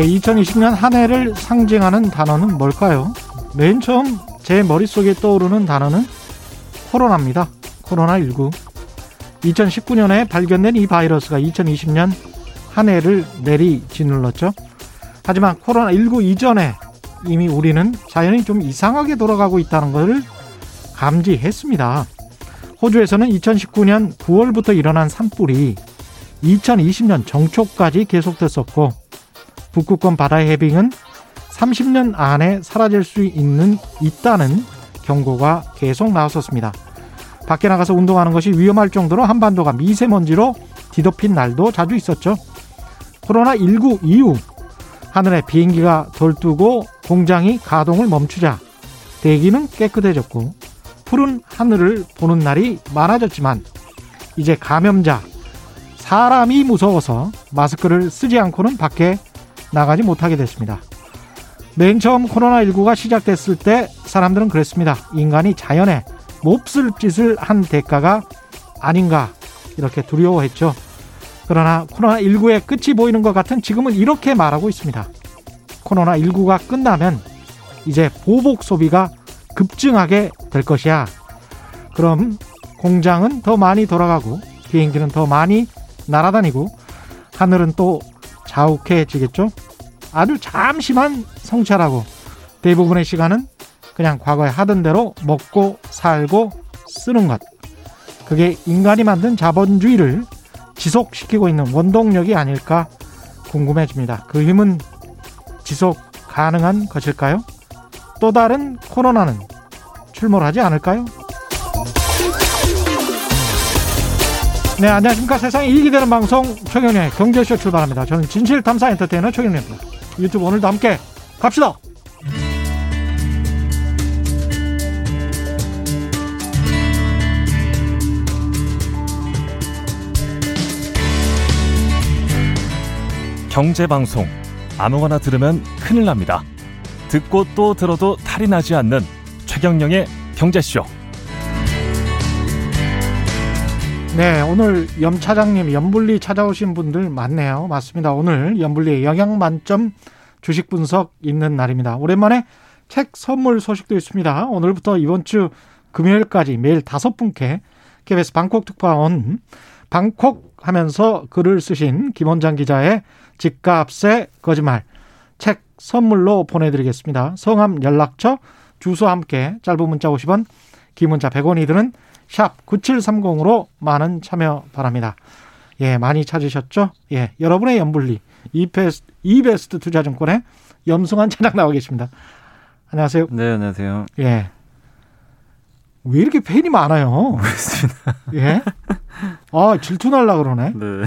네, 2020년 한 해를 상징하는 단어는 뭘까요? 맨 처음 제 머릿속에 떠오르는 단어는 코로나입니다. 코로나19. 2019년에 발견된 이 바이러스가 2020년 한 해를 내리 짓눌렀죠. 하지만 코로나19 이전에 이미 우리는 자연이 좀 이상하게 돌아가고 있다는 것을 감지했습니다. 호주에서는 2019년 9월부터 일어난 산불이 2020년 정초까지 계속됐었고 북극권 바다의 해빙은 30년 안에 사라질 수 있는 있다는 경고가 계속 나왔었습니다. 밖에 나가서 운동하는 것이 위험할 정도로 한반도가 미세먼지로 뒤덮인 날도 자주 있었죠. 코로나19 이후 하늘에 비행기가 돌뜨고 공장이 가동을 멈추자 대기는 깨끗해졌고 푸른 하늘을 보는 날이 많아졌지만 이제 감염자 사람이 무서워서 마스크를 쓰지 않고는 밖에 나가지 못하게 됐습니다. 맨 처음 코로나19가 시작됐을 때 사람들은 그랬습니다. 인간이 자연에 몹쓸 짓을 한 대가가 아닌가 이렇게 두려워했죠. 그러나 코로나19의 끝이 보이는 것 같은 지금은 이렇게 말하고 있습니다. 코로나19가 끝나면 이제 보복 소비가 급증하게 될 것이야. 그럼 공장은 더 많이 돌아가고 비행기는 더 많이 날아다니고 하늘은 또 자욱해지겠죠? 아주 잠시만 성찰하고 대부분의 시간은 그냥 과거에 하던 대로 먹고 살고 쓰는 것. 그게 인간이 만든 자본주의를 지속시키고 있는 원동력이 아닐까 궁금해집니다. 그 힘은 지속 가능한 것일까요? 또 다른 코로나는 출몰하지 않을까요? 네, 안녕하십니까. 세상에 이익이 되는 방송 최경련의 경제쇼 출발합니다. 저는 진실탐사 엔터테이너 최경련입니다. 유튜브 오늘도 함께 갑시다! 경제 방송. 아무거나 들으면 큰일 납니다. 듣고 또 들어도 탈이 나지 않는 최경령의 경제쇼. 네, 오늘 염 차장님, 염불리 찾아오신 분들 많네요. 맞습니다. 오늘 염불리의 영양 만점 주식 분석 있는 날입니다. 오랜만에 책 선물 소식도 있습니다. 오늘부터 이번 주 금요일까지 매일 다섯 분께 KBS 방콕 특파원 방콕 하면서 글을 쓰신 김원장 기자의 집값의 거짓말 책 선물로 보내드리겠습니다. 성함, 연락처, 주소 함께 짧은 문자 50원, 긴 문자 100원이 드는 샵 9730으로 많은 참여 바랍니다. 예, 많이 찾으셨죠? 예, 여러분의 연불리 이베스트, 이베스트 투자증권의 염승환 차장 나와 계십니다. 안녕하세요. 네, 안녕하세요. 예. 왜 이렇게 팬이 많아요? 모르겠습니다. 예? 아, 질투날라 그러네. 네.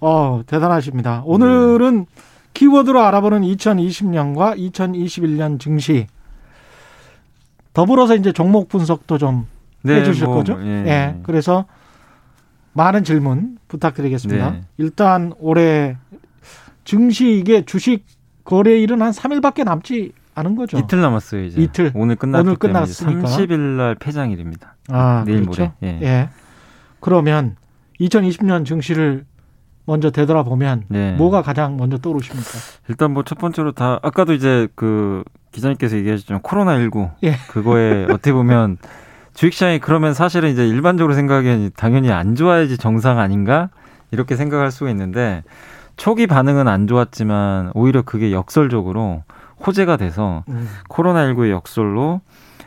어, 대단하십니다. 오늘은 네. 키워드로 알아보는 2020년과 2021년 증시 더불어서 이제 종목 분석도 좀 네, 해주실 뭐, 거죠? 예. 예. 그래서 많은 질문 부탁드리겠습니다. 네. 일단 올해 증시 이게 주식 거래일은 한 3일밖에 남지 않은 거죠. 이틀 남았어요, 이제. 이틀. 오늘 끝났기 오늘 끝났으니까. 30일 날 폐장일입니다. 아, 내일 그렇죠? 모레. 예. 예. 그러면 2020년 증시를 먼저 되돌아보면 네. 뭐가 가장 먼저 떠오르십니까? 일단 뭐 첫 번째로 다 아까도 이제 그 기자님께서 얘기하셨지만 코로나 19 예. 그거에 어떻게 보면 주식시장이 그러면 사실은 이제 일반적으로 생각하기엔 당연히 안 좋아야지 정상 아닌가 이렇게 생각할 수가 있는데 초기 반응은 안 좋았지만 오히려 그게 역설적으로 호재가 돼서 음. 코로나 19의 역설로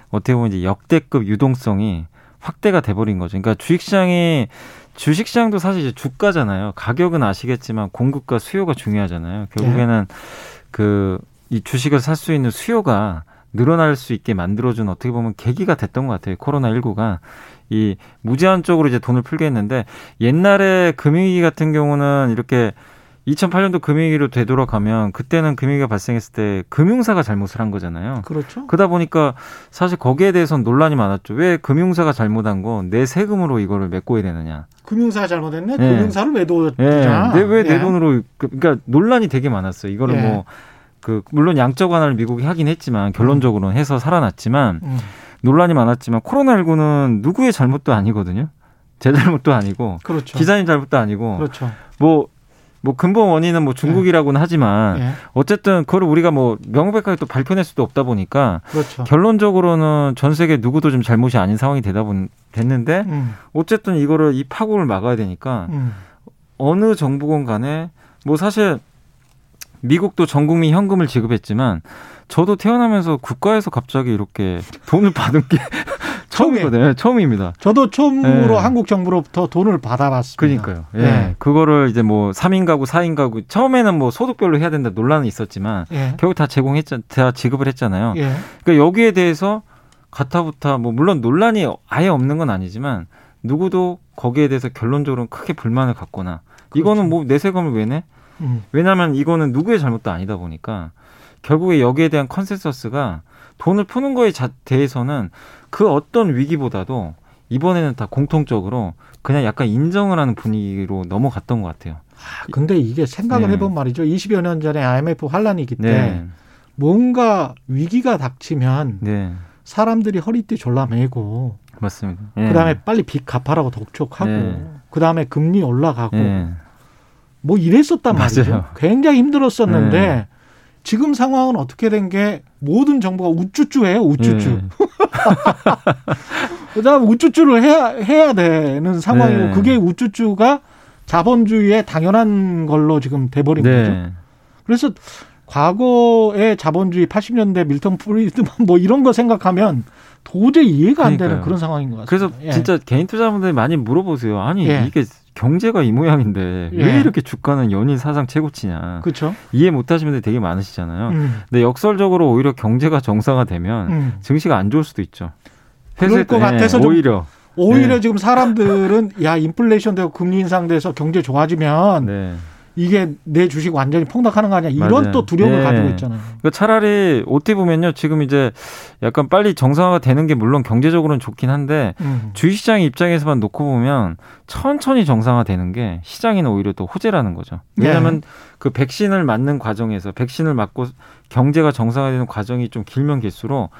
어떻게 보면 이제 역대급 유동성이 확대가 돼버린 거죠. 그러니까 주식시장이 주식시장도 사실 이제 주가잖아요. 가격은 아시겠지만 공급과 수요가 중요하잖아요. 결국에는 네. 그이 주식을 살 수 있는 수요가 늘어날 수 있게 만들어준 어떻게 보면 계기가 됐던 것 같아요. 코로나 19가 이 무제한적으로 이제 돈을 풀게 했는데 옛날에 금융위기 같은 경우는 이렇게 2008년도 금융위기로 되돌아가면 그때는 금융위기가 발생했을 때 금융사가 잘못을 한 거잖아요. 그렇죠. 그러다 보니까 사실 거기에 대해서는 논란이 많았죠. 왜 금융사가 잘못한 거 내 세금으로 이거를 메꿔야 되느냐. 금융사가 잘못했네. 네. 금융사를 왜 도자? 네. 왜내 예. 돈으로 그, 그러니까 논란이 되게 많았어요. 이거를 예. 뭐그 물론 양적 완화를 미국이 하긴 했지만 결론적으로는 해서 살아났지만 음. 논란이 많았지만 코로나19는 누구의 잘못도 아니거든요. 제 잘못도 아니고 그렇죠. 기자님 잘못도 아니고 그렇죠. 뭐 뭐 근본 원인은 뭐 중국이라고는 하지만 예. 어쨌든 그걸 우리가 뭐 명백하게 또 밝혀낼 수도 없다 보니까 그렇죠. 결론적으로는 전 세계 누구도 좀 잘못이 아닌 상황이 되다 본 됐는데 음. 어쨌든 이거를 이 파국을 막아야 되니까 음. 어느 정부건 간에 뭐 사실 미국도 전 국민 현금을 지급했지만 저도 태어나면서 국가에서 갑자기 이렇게 돈을 받은 게 처음이거든요. 처음입니다. 저도 처음으로 네. 한국 정부로부터 돈을 받아봤습니다. 그러니까요. 예. 네. 그거를 이제 뭐 3인 가구, 4인 가구 처음에는 뭐 소득별로 해야 된다 논란은 있었지만 예. 결국 다 제공했잖, 다 지급을 했잖아요. 예. 그러니까 여기에 대해서 가타부타 뭐 물론 논란이 아예 없는 건 아니지만 누구도 거기에 대해서 결론적으로 크게 불만을 갖거나 그렇죠. 이거는 뭐 내 세금을 왜 내? 음. 왜냐하면 이거는 누구의 잘못도 아니다 보니까 결국에 여기에 대한 consensus가 돈을 푸는 거에 대해서는 그 어떤 위기보다도 이번에는 다 공통적으로 그냥 약간 인정을 하는 분위기로 넘어갔던 것 같아요. 아, 근데 이게 생각을 네. 해보면 말이죠. 20여 년 전에 IMF 환란 위기 때 네. 뭔가 위기가 닥치면 네. 사람들이 허리띠 졸라매고 맞습니다. 예. 그다음에 빨리 빚 갚아라고 독촉하고 예. 그다음에 금리 올라가고 예. 뭐 이랬었단 맞아요. 말이죠. 굉장히 힘들었었는데 예. 지금 상황은 어떻게 된 게 모든 정부가 우쭈쭈해요, 우쭈쭈. 예. 그다음 우쭈쭈를 해야 해야 되는 상황이고 네. 그게 우쭈쭈가 자본주의의 당연한 걸로 지금 돼버린 네. 거죠. 그래서 과거의 자본주의 80년대 밀턴 프리드만 뭐 이런 거 생각하면 도저히 이해가 안 그러니까요. 되는 그런 상황인 것 같습니다. 그래서 예. 진짜 개인 투자분들이 많이 물어보세요. 아니 예. 이게 경제가 이 모양인데 예. 왜 이렇게 주가는 연일 사상 최고치냐. 그렇죠. 이해 못 하시는 분들이 되게 많으시잖아요. 음. 근데 역설적으로 오히려 경제가 정상화되면 음. 증시가 안 좋을 수도 있죠. 그럴 것 같아서 오히려 오히려 네. 지금 사람들은 야 인플레이션 되고 금리 인상돼서 경제 좋아지면 네. 이게 내 주식 완전히 폭락하는 거 아니야 이런 맞아요. 또 두려움을 네. 가지고 있잖아요. 그러니까 차라리 어떻게 보면요 지금 이제 약간 빨리 정상화가 되는 게 물론 경제적으로는 좋긴 한데 음. 주식시장 입장에서만 놓고 보면 천천히 정상화되는 게 시장에는 오히려 또 호재라는 거죠. 왜냐하면 네. 그 백신을 맞는 과정에서 백신을 맞고 경제가 정상화되는 과정이 좀 길면 길수록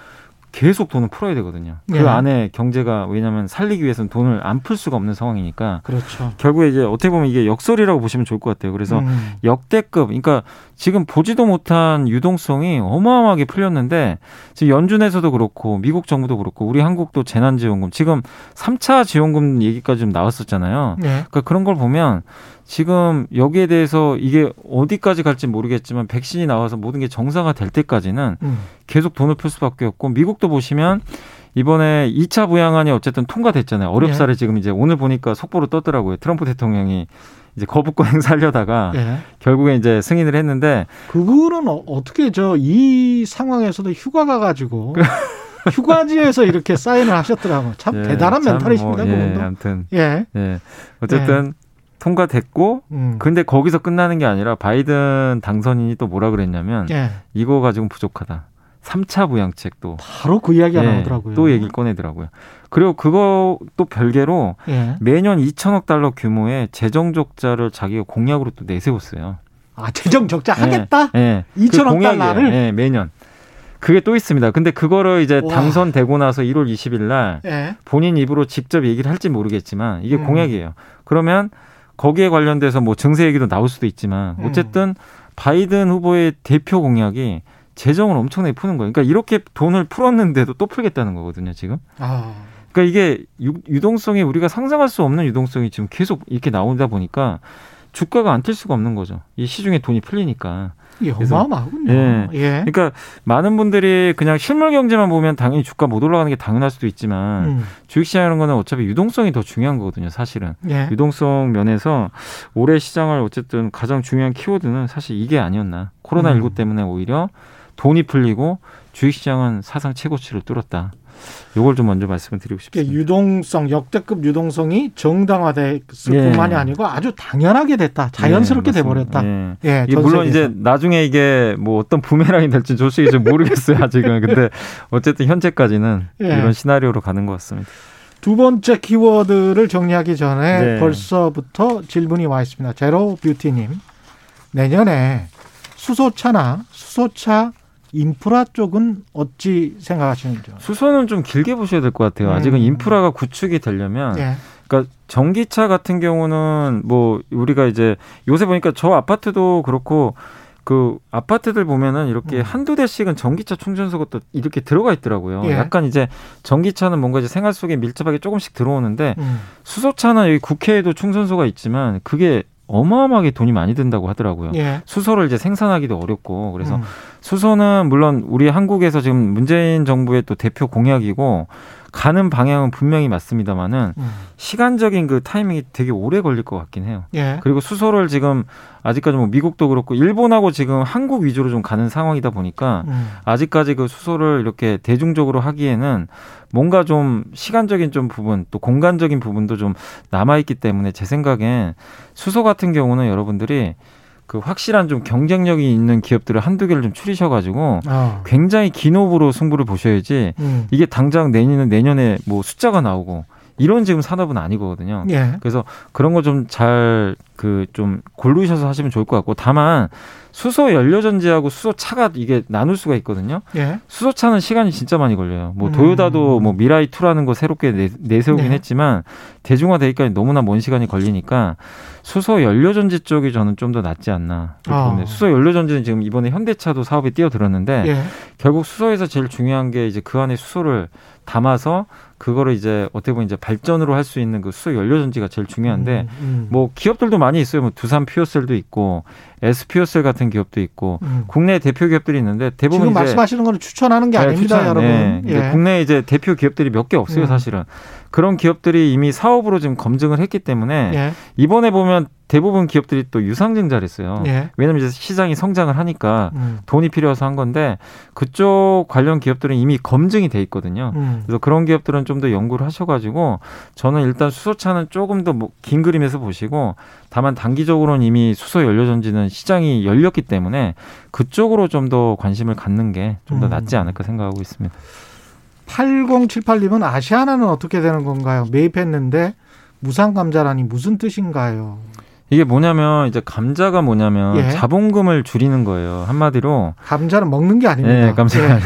계속 돈을 풀어야 되거든요. 그 네. 안에 경제가 왜냐하면 살리기 위해서는 돈을 안 풀 수가 없는 상황이니까. 그렇죠. 결국에 이제 어떻게 보면 이게 역설이라고 보시면 좋을 것 같아요. 그래서 음. 역대급, 그러니까 지금 보지도 못한 유동성이 어마어마하게 풀렸는데 지금 연준에서도 그렇고 미국 정부도 그렇고 우리 한국도 재난지원금 지금 3차 지원금 얘기까지 좀 나왔었잖아요. 네. 그러니까 그런 걸 보면 지금 여기에 대해서 이게 어디까지 갈지 모르겠지만 백신이 나와서 모든 게 정상화 될 때까지는 음. 계속 돈을 풀 수밖에 없고 미국도 보시면 이번에 2차 부양안이 어쨌든 통과됐잖아요. 어렵사를 예. 지금 이제 오늘 보니까 속보로 떴더라고요. 트럼프 대통령이 이제 거부권 행사하려다가 예. 결국에 이제 승인을 했는데 그거는 어, 떻게 저 이 상황에서도 휴가 가 가지고 휴가지에서 이렇게 사인을 하셨더라고. 참 예, 대단한 참 멘탈이십니다. 뭐, 예, 아무튼 예. 예. 어쨌든 예. 통과됐고 음. 근데 거기서 끝나는 게 아니라 바이든 당선인이 또 뭐라 그랬냐면 예. 이거 가지고는 부족하다. 3차 부양책도 바로 그 이야기가 예, 나오더라고요. 또 얘기를 꺼내더라고요. 그리고 그거 또 별개로 예. 매년 2천억 달러 규모의 재정 적자를 자기가 공약으로 또 내세웠어요. 아 재정 적자 예, 하겠다? 예. 2천억 그 달러를 예, 매년. 그게 또 있습니다. 근데 그거를 이제 와. 당선되고 나서 1월 20일 날 예. 본인 입으로 직접 얘기를 할지 모르겠지만 이게 음. 공약이에요. 그러면 거기에 관련돼서 뭐 증세 얘기도 나올 수도 있지만 음. 어쨌든 음. 바이든 후보의 대표 공약이 재정을 엄청나게 푸는 거예요. 그러니까 이렇게 돈을 풀었는데도 또 풀겠다는 거거든요, 지금. 아. 그러니까 이게 유, 동성이 우리가 상상할 수 없는 유동성이 지금 계속 이렇게 나오다 보니까 주가가 안뛸 수가 없는 거죠. 이 시중에 돈이 풀리니까. 어마어마하군요. 예. 예. 그러니까 많은 분들이 그냥 실물 경제만 보면 당연히 주가 못 올라가는 게 당연할 수도 있지만 음. 주식시장이라는 거는 어차피 유동성이 더 중요한 거거든요. 사실은 예. 유동성 면에서 올해 시장을 어쨌든 가장 중요한 키워드는 사실 이게 아니었나. 코로나 19 음. 때문에 오히려 돈이 풀리고 주식시장은 사상 최고치를 뚫었다. 요걸 좀 먼저 말씀을 드리고 싶습니다. 유동성 역대급 유동성이 정당화됐을 예. 뿐만이 아니고 아주 당연하게 됐다. 자연스럽게 예, 돼버렸다. 예. 예 물론 이제 나중에 이게 뭐 어떤 부메랑이 될지 솔직히 좀 모르겠어요 아직은. 근데 어쨌든 현재까지는 예. 이런 시나리오로 가는 것 같습니다. 두 번째 키워드를 정리하기 전에 네. 벌써부터 질문이 와 있습니다. 제로 뷰티님 내년에 수소차나 수소차 인프라 쪽은 어찌 생각하시는지요? 수소는 좀 길게 보셔야 될 것 같아요. 아직은 음. 인프라가 구축이 되려면 예. 그러니까 그러니까 전기차 같은 경우는 뭐 우리가 이제 요새 보니까 저 아파트도 그렇고 그 아파트들 보면은 이렇게 음. 한두 대씩은 전기차 충전소가 또 이렇게 들어가 있더라고요. 예. 약간 이제 전기차는 뭔가 이제 생활 속에 밀접하게 조금씩 들어오는데 음. 수소차는 여기 국회에도 충전소가 있지만 그게 어마어마하게 돈이 많이 든다고 하더라고요. 예. 수소를 이제 생산하기도 어렵고 그래서 음. 수소는 물론 우리 한국에서 지금 문재인 정부의 또 대표 공약이고 가는 방향은 분명히 맞습니다만은 음. 시간적인 그 타이밍이 되게 오래 걸릴 것 같긴 해요. 예. 그리고 수소를 지금 아직까지 뭐 미국도 그렇고 일본하고 지금 한국 위주로 좀 가는 상황이다 보니까 음. 아직까지 그 수소를 이렇게 대중적으로 하기에는 뭔가 좀 시간적인 좀 부분 또 공간적인 부분도 좀 남아 있기 때문에 제 생각엔 수소 같은 경우는 여러분들이 그 확실한 좀 경쟁력이 있는 기업들을 한두 개를 좀 추리셔가지고 어. 굉장히 긴 호흡으로 승부를 보셔야지 음. 이게 당장 내년은 내년에 뭐 숫자가 나오고 이런 지금 산업은 아니거든요. 예. 그래서 그런 거 좀 잘 그 좀 고르셔서 하시면 좋을 것 같고 다만 수소 연료 전지하고 수소 차가 이게 나눌 수가 있거든요. 예. 수소 차는 시간이 진짜 많이 걸려요. 뭐 음. 도요다도 뭐 미라이 2라는 거 새롭게 내, 세우긴 네. 했지만 대중화 되기까지 너무나 먼 시간이 걸리니까 수소 연료 전지 쪽이 저는 좀 더 낫지 않나. 어. 수소 연료 전지는 지금 이번에 현대차도 사업에 뛰어들었는데 예. 결국 수소에서 제일 중요한 게 이제 그 안에 수소를 담아서 그거를 이제 어떻게 보면 이제 발전으로 할 수 있는 그 수소 연료 전지가 제일 중요한데 음, 음. 뭐 기업들도 많이 있어요. 뭐 두산 퓨어셀도 있고 에스피오셀 같은 기업도 있고 음. 국내 대표 기업들이 있는데 대부분 지금 말씀하시는 거는 추천하는 게 네, 아닙니다, 추천, 여러분. 네. 예. 국내 이제 대표 기업들이 몇 개 없어요, 음. 사실은. 그런 기업들이 이미 사업으로 지금 검증을 했기 때문에 예. 이번에 보면 대부분 기업들이 또 유상증자를 했어요. 예. 왜냐하면 이제 시장이 성장을 하니까 음. 돈이 필요해서 한 건데 그쪽 관련 기업들은 이미 검증이 돼 있거든요. 음. 그래서 그런 기업들은 좀 더 연구를 하셔가지고 저는 일단 수소차는 조금 더긴 뭐 그림에서 보시고 다만 단기적으로는 이미 수소 연료 전지는 시장이 열렸기 때문에 그쪽으로 좀 더 관심을 갖는 게 좀더 음. 낫지 않을까 생각하고 있습니다. 8078님은 아시아나는 어떻게 되는 건가요? 매입했는데 무상 감자라니 무슨 뜻인가요? 이게 뭐냐면 이제 감자가 뭐냐면 예. 자본금을 줄이는 거예요. 한마디로 감자는 먹는 게 아닙니다. 네, 감자. 예.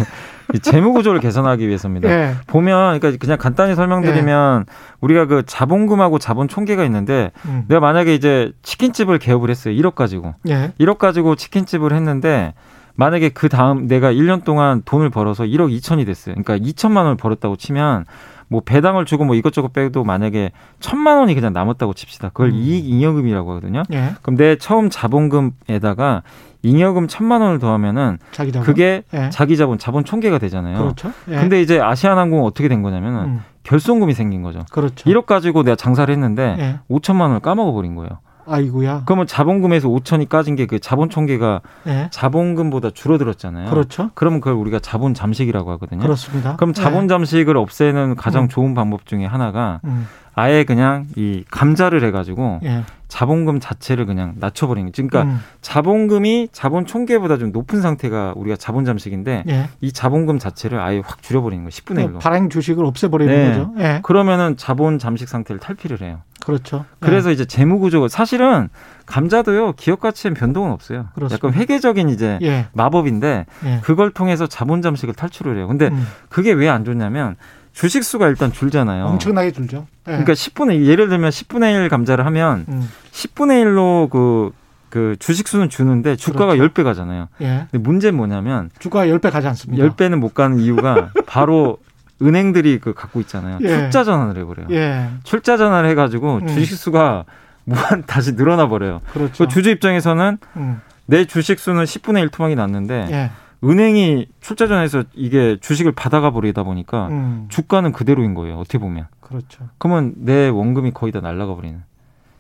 재무 구조를 개선하기 위해서입니다. 예. 보면 그러니까 그냥 간단히 설명드리면 예. 우리가 그 자본금하고 자본 총계가 있는데 음. 내가 만약에 이제 치킨집을 개업을 했어요. 1억 가지고. 예. 1억 가지고 치킨집을 했는데 만약에 그 다음 내가 1년 동안 돈을 벌어서 1억 2천이 됐어요. 그러니까 2천만 원을 벌었다고 치면 뭐 배당을 주고 뭐 이것저것 빼도 만약에 천만 원이 그냥 남았다고 칩시다. 그걸 음. 이익 잉여금이라고 하거든요. 예. 그럼 내 처음 자본금에다가 잉여금 천만 원을 더하면은 자기자본? 그게 예. 자기 자본 자본 총계가 되잖아요. 그렇죠. 예. 근데 이제 아시아나항공은 어떻게 된 거냐면은 음. 결손금이 생긴 거죠. 그렇죠. 1억 가지고 내가 장사를 했는데 예. 5천만 원을 까먹어 버린 거예요. 아이고야. 그러면 자본금에서 5천이 까진 게 그 자본 총계가 네. 자본금보다 줄어들었잖아요. 그렇죠. 그러면 그걸 우리가 자본 잠식이라고 하거든요. 그렇습니다. 그럼 자본 잠식을 없애는 가장 음. 좋은 방법 중에 하나가 음. 아예 그냥 이 감자를 해가지고 예. 자본금 자체를 그냥 낮춰버리는 거죠. 그러니까 음. 자본금이 자본 총계보다 좀 높은 상태가 우리가 자본 잠식인데 예. 이 자본금 자체를 아예 확 줄여버리는 거예요. 10분의 1로. 발행 주식을 없애버리는 네. 거죠. 예. 그러면은 자본 잠식 상태를 탈피를 해요. 그렇죠. 그래서 예. 이제 재무 구조가 사실은 감자도요 기업 가치엔 변동은 없어요. 그렇습니다. 약간 회계적인 이제 예. 마법인데 예. 그걸 통해서 자본 잠식을 탈출을 해요. 근데 음. 그게 왜 안 좋냐면 주식 수가 일단 줄잖아요. 엄청나게 줄죠. 네. 그러니까 10분의 예를 들면 10분의 1 감자를 하면 음. 10분의 1로 그, 그 주식 수는 주는데 주가가 그렇죠. 10배 가잖아요. 예. 근데 문제는 뭐냐면 주가가 10배 가지 않습니다. 10배는 못 가는 이유가 바로 은행들이 그 갖고 있잖아요. 예. 출자 전환을 해 버려요. 예. 출자 전환을 해 가지고 음. 주식 수가 무한 다시 늘어나 버려요. 그렇죠. 그 주주 입장에서는 음. 내 주식 수는 10분의 1 토막이 났는데 예. 은행이 출자전에서 이게 주식을 받아가 버리다 보니까 음. 주가는 그대로인 거예요. 어떻게 보면. 그렇죠. 그러면 내 원금이 거의 다 날라가 버리는.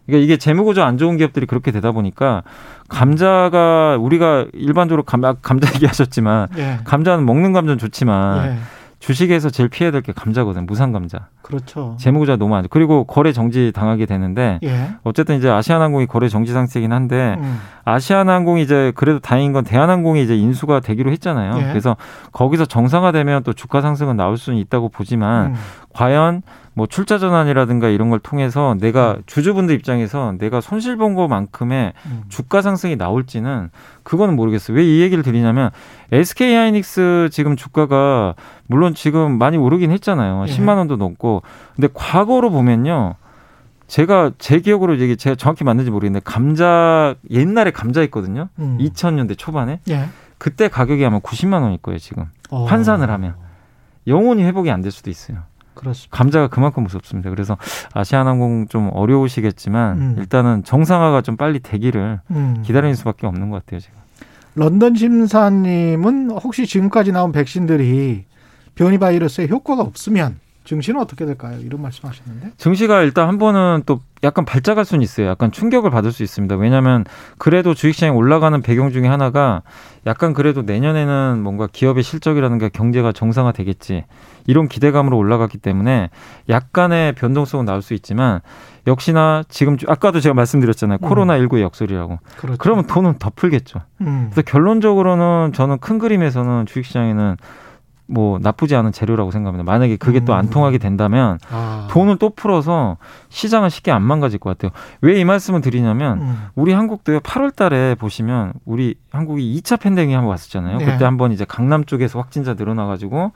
그러니까 이게 재무구조 안 좋은 기업들이 그렇게 되다 보니까 감자가 우리가 일반적으로 감, 감자 얘기하셨지만 예. 감자는 먹는 감자는 좋지만 예. 주식에서 제일 피해야 될 게 감자거든. 무상 감자. 그렇죠. 재무구조가 너무 안 좋고 그리고 거래 정지 당하게 되는데 예. 어쨌든 이제 아시아나항공이 거래 정지 상태이긴 한데 음. 아시아나항공이 이제 그래도 다행인 건 대한항공이 이제 인수가 되기로 했잖아요. 예. 그래서 거기서 정상화되면 또 주가 상승은 나올 수는 있다고 보지만 음. 과연 뭐 출자 전환이라든가 이런 걸 통해서 내가 음. 주주분들 입장에서 내가 손실 본 것만큼의 음. 주가 상승이 나올지는 그거는 모르겠어요. 왜 이 얘기를 드리냐면 SK 하이닉스 지금 주가가 물론 지금 많이 오르긴 했잖아요. 예. 10만 원도 넘고. 근데 과거로 보면요. 제가 제 기억으로 이게 제가 정확히 맞는지 모르겠는데 감자 옛날에 감자 있거든요. 음. 2000년대 초반에. 예. 그때 가격이 아마 90만 원일 거예요, 지금. 어. 환산을 하면. 영원히 회복이 안 될 수도 있어요. 그렇습니다. 감자가 그만큼 무섭습니다. 그래서 아시아나항공 좀 어려우시겠지만 음. 일단은 정상화가 좀 빨리 되기를 음. 기다리는 수밖에 없는 것 같아요, 지금. 런던 심사님은 혹시 지금까지 나온 백신들이 변이 바이러스에 효과가 없으면 증시는 어떻게 될까요? 이런 말씀하셨는데. 증시가 일단 한 번은 또 약간 발작할 수는 있어요. 약간 충격을 받을 수 있습니다. 왜냐하면 그래도 주식시장이 올라가는 배경 중에 하나가 약간 그래도 내년에는 뭔가 기업의 실적이라든가 경제가 정상화 되겠지 이런 기대감으로 올라갔기 때문에 약간의 변동성은 나올 수 있지만 역시나 지금 아까도 제가 말씀드렸잖아요. 음. 코로나 19의 역설이라고. 그렇죠. 그러면 돈은 더 풀겠죠. 음. 그래서 결론적으로는 저는 큰 그림에서는 주식시장에는 뭐 나쁘지 않은 재료라고 생각합니다. 만약에 그게 음. 또안 통하게 된다면 아. 돈을 또 풀어서 시장은 쉽게 안 망가질 것 같아요. 왜 이 말씀을 드리냐면 음. 우리 한국도요 8월 달에 보시면 우리 한국이 2차 팬데믹 한번 왔었잖아요. 네. 그때 한번 이제 강남 쪽에서 확진자 늘어나 가지고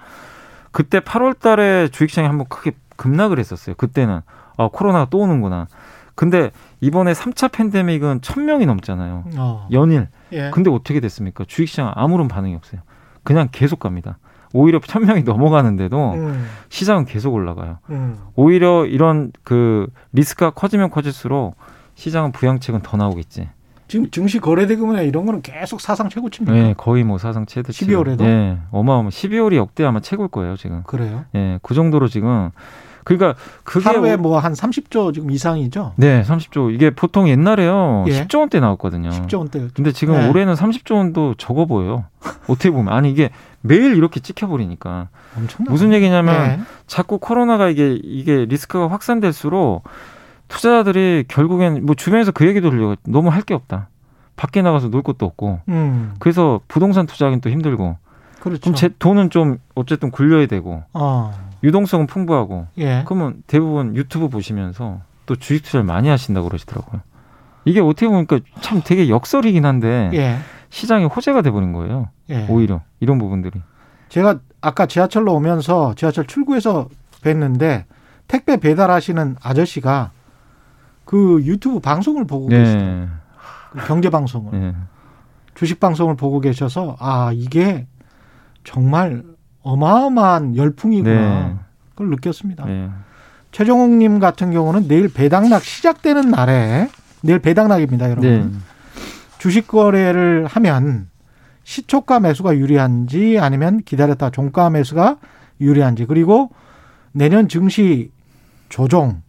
그때 8월 달에 주식시장이 한번 크게 급락을 했었어요. 그때는 아, 코로나가 또 오는구나. 근데 이번에 3차 팬데믹은 1000명이 넘잖아요. 어. 연일. 예. 근데 어떻게 됐습니까? 주식시장 아무런 반응이 없어요. 그냥 계속 갑니다. 오히려 천 명이 넘어가는데도 음. 시장은 계속 올라가요. 음. 오히려 이런 그 리스크가 커지면 커질수록 시장은 부양책은 더 나오겠지. 지금 증시 거래 대금이나 이런 거는 계속 사상 최고치입니다. 네, 거의 뭐 사상 최대치. 12월에도. 네, 어마어마. 12월이 역대 아마 최고일 거예요, 지금. 그래요? 네, 그 정도로 지금 그러니까 그게 하루에 뭐 한 30조 지금 이상이죠? 네, 30조. 이게 보통 옛날에요. 예. 10조 원대 나왔거든요. 10조 원대. 근데 지금 네. 올해는 30조 원도 적어 보여요. 어떻게 보면 아니 이게 매일 이렇게 찍혀버리니까 엄청나. 무슨 얘기냐면 네. 자꾸 코로나가 이게 이게 리스크가 확산될수록 투자자들이 결국엔 뭐 주변에서 그 얘기도 들려요. 너무 할 게 없다. 밖에 나가서 놀 것도 없고. 음. 그래서 부동산 투자하기는 또 힘들고. 그렇죠. 그럼 제 돈은 좀 어쨌든 굴려야 되고. 어. 유동성은 풍부하고. 예. 그러면 대부분 유튜브 보시면서 또 주식 투자를 많이 하신다고 그러시더라고요. 이게 어떻게 보니까 참 되게 역설이긴 한데 예. 시장이 호재가 돼버린 거예요. 예. 오히려 이런 부분들이. 제가 아까 지하철로 오면서 지하철 출구에서 뵀는데 택배 배달하시는 아저씨가 그 유튜브 방송을 보고 네. 계시더라고요. 그 경제 방송을. 네. 주식 방송을 보고 계셔서 아 이게 정말 어마어마한 열풍이구나 네. 그걸 느꼈습니다. 네. 최종욱님 같은 경우는 내일 배당락 시작되는 날에 내일 배당락입니다, 여러분. 네. 주식 거래를 하면 시초가 매수가 유리한지 아니면 기다렸다 종가 매수가 유리한지 그리고 내년 증시 조정을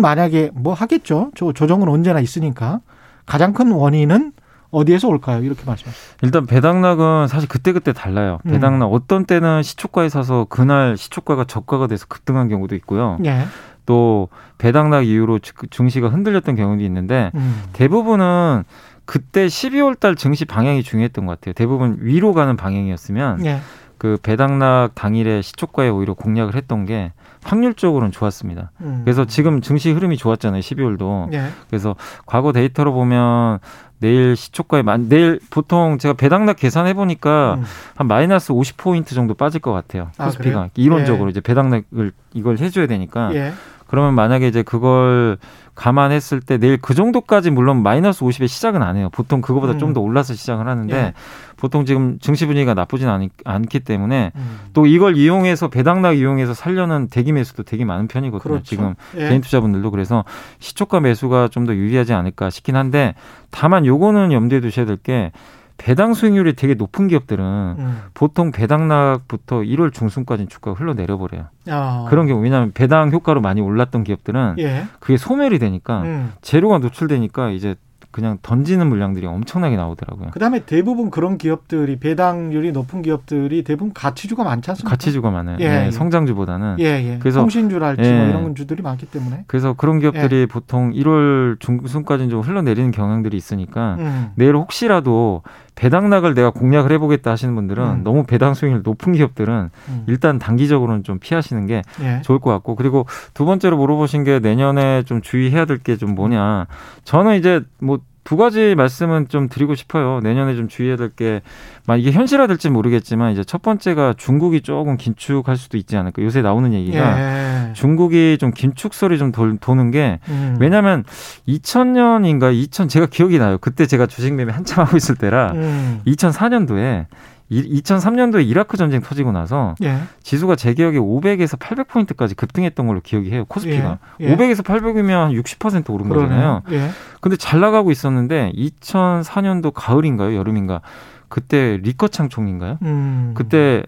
만약에 뭐 하겠죠. 조, 조정은 언제나 있으니까 가장 큰 원인은 어디에서 올까요? 이렇게 말씀하셨어요. 일단 배당락은 사실 그때그때 달라요. 음. 배당락 음. 어떤 때는 시초가에 사서 그날 시초가가 저가가 돼서 급등한 경우도 있고요. 예. 또 배당락 이후로 증시가 흔들렸던 경우도 있는데 음. 대부분은 그때 12월 달 증시 방향이 중요했던 것 같아요. 대부분 위로 가는 방향이었으면 예. 그 배당락 당일에 시초가에 오히려 공략을 했던 게 확률적으로는 좋았습니다. 음. 그래서 지금 증시 흐름이 좋았잖아요. 12월도. 예. 그래서 과거 데이터로 보면 내일 시초가에 내일 보통 제가 배당락 계산해 보니까 음. 한 마이너스 50포인트 정도 빠질 것 같아요. 코스피가 아, 이론적으로 예. 이제 배당락을 이걸 해줘야 되니까. 예. 그러면 만약에 이제 그걸 감안했을 때 내일 그 정도까지 물론 마이너스 50에 시작은 안 해요. 보통 그거보다 음. 좀더 올라서 시작을 하는데 예. 보통 지금 증시 분위기가 나쁘진 않, 않기 때문에 음. 또 이걸 이용해서 배당락 이용해서 살려는 대기 매수도 되게 많은 편이거든요. 그렇죠. 지금 예. 개인 투자분들도 그래서 시초가 매수가 좀 더 유리하지 않을까 싶긴 한데 다만 요거는 염두에 두셔야 될 게 배당 수익률이 되게 높은 기업들은 음. 보통 배당락부터 1월 중순까지 주가가 흘러내려 버려요. 아. 그런 경우 왜냐하면 배당 효과로 많이 올랐던 기업들은 예. 그게 소멸이 되니까 음. 재료가 노출되니까 이제 그냥 던지는 물량들이 엄청나게 나오더라고요. 그다음에 대부분 그런 기업들이 배당률이 높은 기업들이 대부분 가치주가 많지 않습니까? 가치주가 많아요. 예, 네, 예. 성장주보다는. 예, 예. 그래서 통신주랄지 뭐 예. 뭐 이런 주들이 많기 때문에. 그래서 그런 기업들이 예. 보통 1월 중순까지는 좀 흘러내리는 경향들이 있으니까 음. 내일 혹시라도 배당락을 내가 공략을 해보겠다 하시는 분들은 음. 너무 배당 수익률 높은 기업들은 음. 일단 단기적으로는 좀 피하시는 게 예. 좋을 것 같고 그리고 두 번째로 물어보신 게 내년에 좀 주의해야 될 게 좀 뭐냐 저는 이제 뭐 두 가지 말씀은 좀 드리고 싶어요. 내년에 좀 주의해야 될 게, 만 이게 현실화될지 모르겠지만 이제 첫 번째가 중국이 조금 긴축할 수도 있지 않을까. 요새 나오는 얘기가 예. 중국이 좀 긴축설이 좀 도, 도는 게 음. 왜냐하면 2000년인가 2000 제가 기억이 나요. 그때 제가 주식 매매 한참 하고 있을 때라 음. 2004년도에 2003년도에 이라크 전쟁 터지고 나서 예. 지수가 제 기억에 500에서 800포인트까지 급등했던 걸로 기억이 해요. 코스피가. 예. 예. 500에서 800이면 60% 오른 그러네요. 거잖아요. 예. 근데 잘 나가고 있었는데 2004년도 가을인가요? 여름인가? 그때 리커창 총리인가요? 음. 그때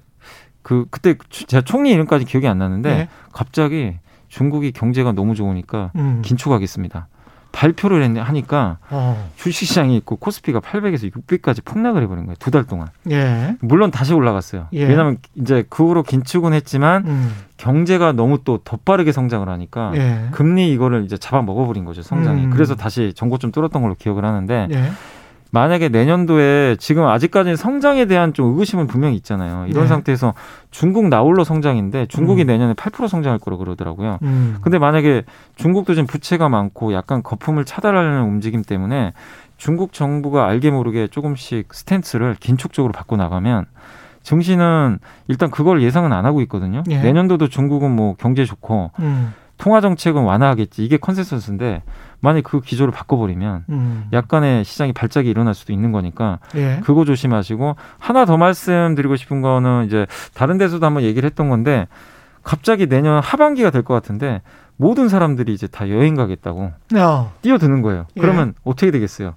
그 그때 제가 총리 이름까지 기억이 안 나는데 예. 갑자기 중국이 경제가 너무 좋으니까 음. 긴축하겠습니다. 발표를 했네 하니까 어. 주식시장이 있고 코스피가 800에서 600까지 폭락을 해버린 거예요 두 달 동안. 예. 물론 다시 올라갔어요. 예. 왜냐하면 이제 그 후로 긴축은 했지만 음. 경제가 너무 또 더 빠르게 성장을 하니까 예. 금리 이거를 이제 잡아 먹어버린 거죠 성장이. 음. 그래서 다시 전고 좀 뚫었던 걸로 기억을 하는데. 예. 만약에 내년도에 지금 아직까지는 성장에 대한 좀 의구심은 분명히 있잖아요. 이런 네. 상태에서 중국 나홀로 성장인데 중국이 음. 내년에 8% 성장할 거라고 그러더라고요. 음. 근데 만약에 중국도 지금 부채가 많고 약간 거품을 차단하려는 움직임 때문에 중국 정부가 알게 모르게 조금씩 스탠스를 긴축적으로 바꿔 나가면 증시는 일단 그걸 예상은 안 하고 있거든요. 예. 내년도도 중국은 뭐 경제 좋고 음. 통화 정책은 완화하겠지. 이게 consensus인데 만약 그 기조를 바꿔버리면 음. 약간의 시장이 발작이 일어날 수도 있는 거니까 예. 그거 조심하시고 하나 더 말씀드리고 싶은 거는 이제 다른 데서도 한번 얘기를 했던 건데 갑자기 내년 하반기가 될 것 같은데 모든 사람들이 이제 다 여행 가겠다고 어. 뛰어드는 거예요. 예. 그러면 어떻게 되겠어요?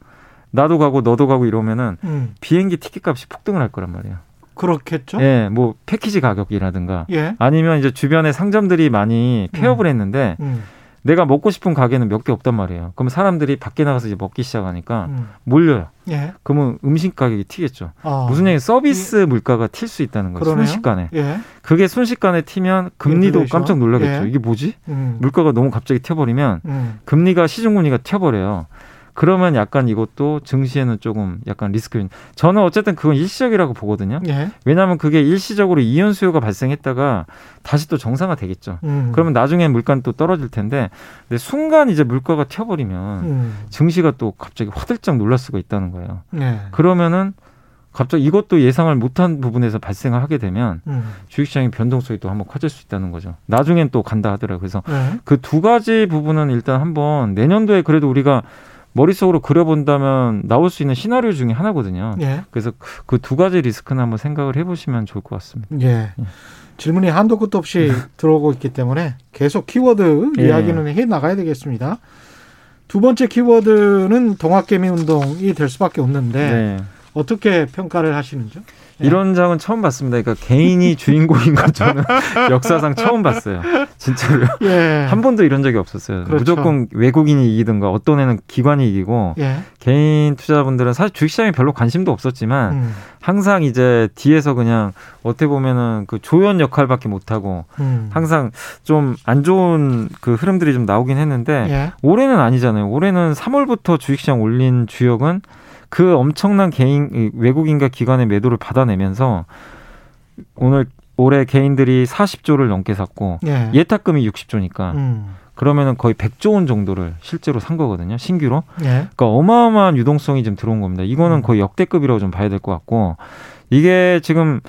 나도 가고 너도 가고 이러면은 음. 비행기 티켓 값이 폭등을 할 거란 말이에요. 그렇겠죠. 예, 뭐 패키지 가격이라든가 예. 아니면 이제 주변에 상점들이 많이 폐업을 음. 했는데 음. 내가 먹고 싶은 가게는 몇 개 없단 말이에요. 그러면 사람들이 밖에 나가서 이제 먹기 시작하니까 음. 몰려요. 예. 그러면 음식 가격이 튀겠죠. 아. 무슨 얘기 서비스 예. 물가가 튈 수 있다는 거예요. 그러네요. 순식간에. 예. 그게 순식간에 튀면 금리도 인플레이션? 깜짝 놀라겠죠. 예. 이게 뭐지? 음. 물가가 너무 갑자기 튀어버리면 음. 금리가 시중금리가 튀어버려요. 그러면 약간 이것도 증시에는 조금 약간 리스크. 저는 어쨌든 그건 일시적이라고 보거든요. 예. 왜냐하면 그게 일시적으로 이연 수요가 발생했다가 다시 또 정상화 되겠죠. 음. 그러면 나중에 물가는 또 떨어질 텐데, 근데 순간 이제 물가가 튀어버리면 음. 증시가 또 갑자기 화들짝 놀랄 수가 있다는 거예요. 예. 그러면은 갑자기 이것도 예상을 못한 부분에서 발생을 하게 되면 음. 주식시장의 변동성이 또 한번 커질 수 있다는 거죠. 나중엔 또 간다 하더라고요. 그래서 네. 그두 가지 부분은 일단 한번 내년도에 그래도 우리가 머릿속으로 그려본다면 나올 수 있는 시나리오 중에 하나거든요. 예. 그래서 그 두 가지 리스크는 한번 생각을 해보시면 좋을 것 같습니다. 예. 예. 질문이 한도 끝도 없이 들어오고 있기 때문에 계속 키워드 예. 이야기는 해 나가야 되겠습니다. 두 번째 키워드는 동학개미 운동이 될 수밖에 없는데 네. 어떻게 평가를 하시는지요? 예. 이런 장은 처음 봤습니다. 그러니까 개인이 주인공인 것 저는 역사상 처음 봤어요. 진짜로요. 예. 한 번도 이런 적이 없었어요. 그렇죠. 무조건 외국인이 이기든가 어떤 애는 기관이 이기고 예. 개인 투자자분들은 사실 주식시장에 별로 관심도 없었지만 음. 항상 이제 뒤에서 그냥 어떻게 보면은 그 조연 역할밖에 못하고 음. 항상 좀 안 좋은 그 흐름들이 좀 나오긴 했는데 예. 올해는 아니잖아요. 올해는 3월부터 주식시장 올린 주역은 그 엄청난 개인 외국인과 기관의 매도를 받아내면서 오늘 올해 개인들이 40조를 넘게 샀고 예. 예탁금이 60조니까 음. 그러면은 거의 100조 원 정도를 실제로 산 거거든요. 신규로. 예. 그러니까 어마어마한 유동성이 좀 들어온 겁니다. 이거는 음. 거의 역대급이라고 좀 봐야 될 것 같고 이게 지금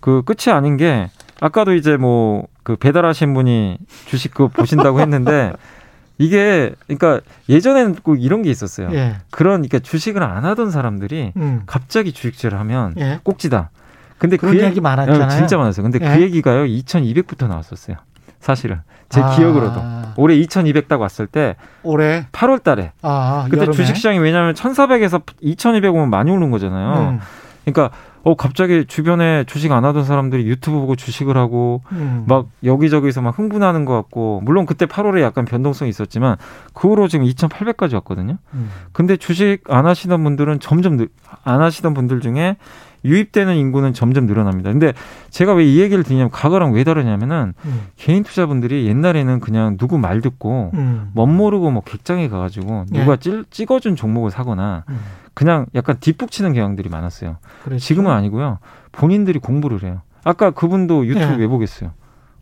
그 끝이 아닌 게 아까도 이제 뭐 그 배달하신 분이 주식 그 보신다고 했는데 이게 그러니까 예전에는 꼭 이런 게 있었어요. 예. 그러니까 주식을 안 하던 사람들이 음. 갑자기 주식질을 하면 예. 꼭지다. 근데 그 얘기 많았잖아요. 어, 진짜 많았어요. 근데 그 예. 그 얘기가요 2,200부터 나왔었어요. 사실은 제 아. 기억으로도 올해 2,200 딱 왔을 때 올해 8월 달에 아, 그때 여름에? 주식 시장이 왜냐하면 1,400에서 2,200 오면 많이 오른 거잖아요. 음. 그러니까 어 갑자기 주변에 주식 안 하던 사람들이 유튜브 보고 주식을 하고 음. 막 여기저기서 막 흥분하는 것 같고 물론 그때 8월에 약간 변동성이 있었지만 그 후로 지금 2,800까지 왔거든요. 음. 근데 주식 안 하시던 분들은 점점 늘, 안 하시던 분들 중에 유입되는 인구는 점점 늘어납니다. 근데 제가 왜 이 얘기를 드냐면 과거랑 왜 다르냐면은 음. 개인 투자분들이 옛날에는 그냥 누구 말 듣고 음. 멋모르고 뭐 객장에 가가지고 누가 예. 찔, 찍어준 종목을 사거나 음. 그냥 약간 뒷북 치는 경향들이 많았어요. 그렇죠. 지금은 아니고요. 본인들이 공부를 해요. 아까 그분도 유튜브 예. 왜 보겠어요?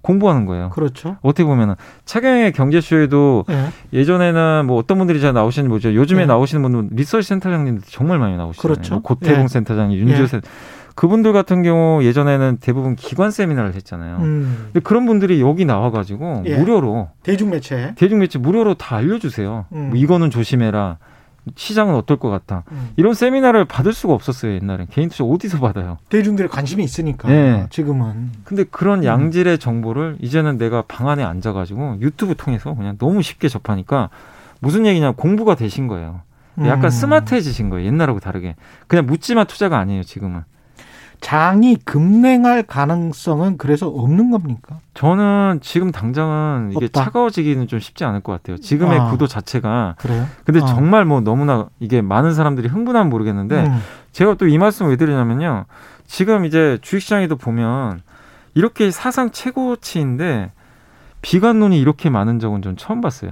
공부하는 거예요. 그렇죠. 어떻게 보면은 차경의 경제쇼에도 예. 전에는뭐 어떤 분들이 잘 나오시는지 모르죠. 요즘에 예. 나오시는 분은 리서치 센터장님들 정말 많이 나오시잖아요. 그렇죠. 뭐 고태봉 예. 센터장님, 윤지호 예. 센터 그분들 같은 경우 예전에는 대부분 기관 세미나를 했잖아요. 음. 근데 그런 분들이 여기 나와가지고 예. 무료로 대중매체 대중매체 무료로 다 알려주세요. 음. 뭐 이거는 조심해라. 시장은 어떨 것 같다. 음. 이런 세미나를 받을 수가 없었어요 옛날에 개인 투자 어디서 받아요? 대중들의 관심이 있으니까. 네. 지금은. 근데 그런 음. 양질의 정보를 이제는 내가 방 안에 앉아가지고 유튜브 통해서 그냥 너무 쉽게 접하니까 무슨 얘기냐 공부가 되신 거예요. 약간 음. 스마트해지신 거예요 옛날하고 다르게. 그냥 묻지마 투자가 아니에요 지금은. 장이 급냉할 가능성은 그래서 없는 겁니까? 저는 지금 당장은 이게 없다. 차가워지기는 좀 쉽지 않을 것 같아요. 지금의 아, 구도 자체가. 그래요? 근데 아. 정말 뭐 너무나 이게 많은 사람들이 흥분하면 모르겠는데 음. 제가 또 이 말씀을 왜 드리냐면요. 지금 이제 주식시장에도 보면 이렇게 사상 최고치인데 비관론이 이렇게 많은 적은 좀 처음 봤어요.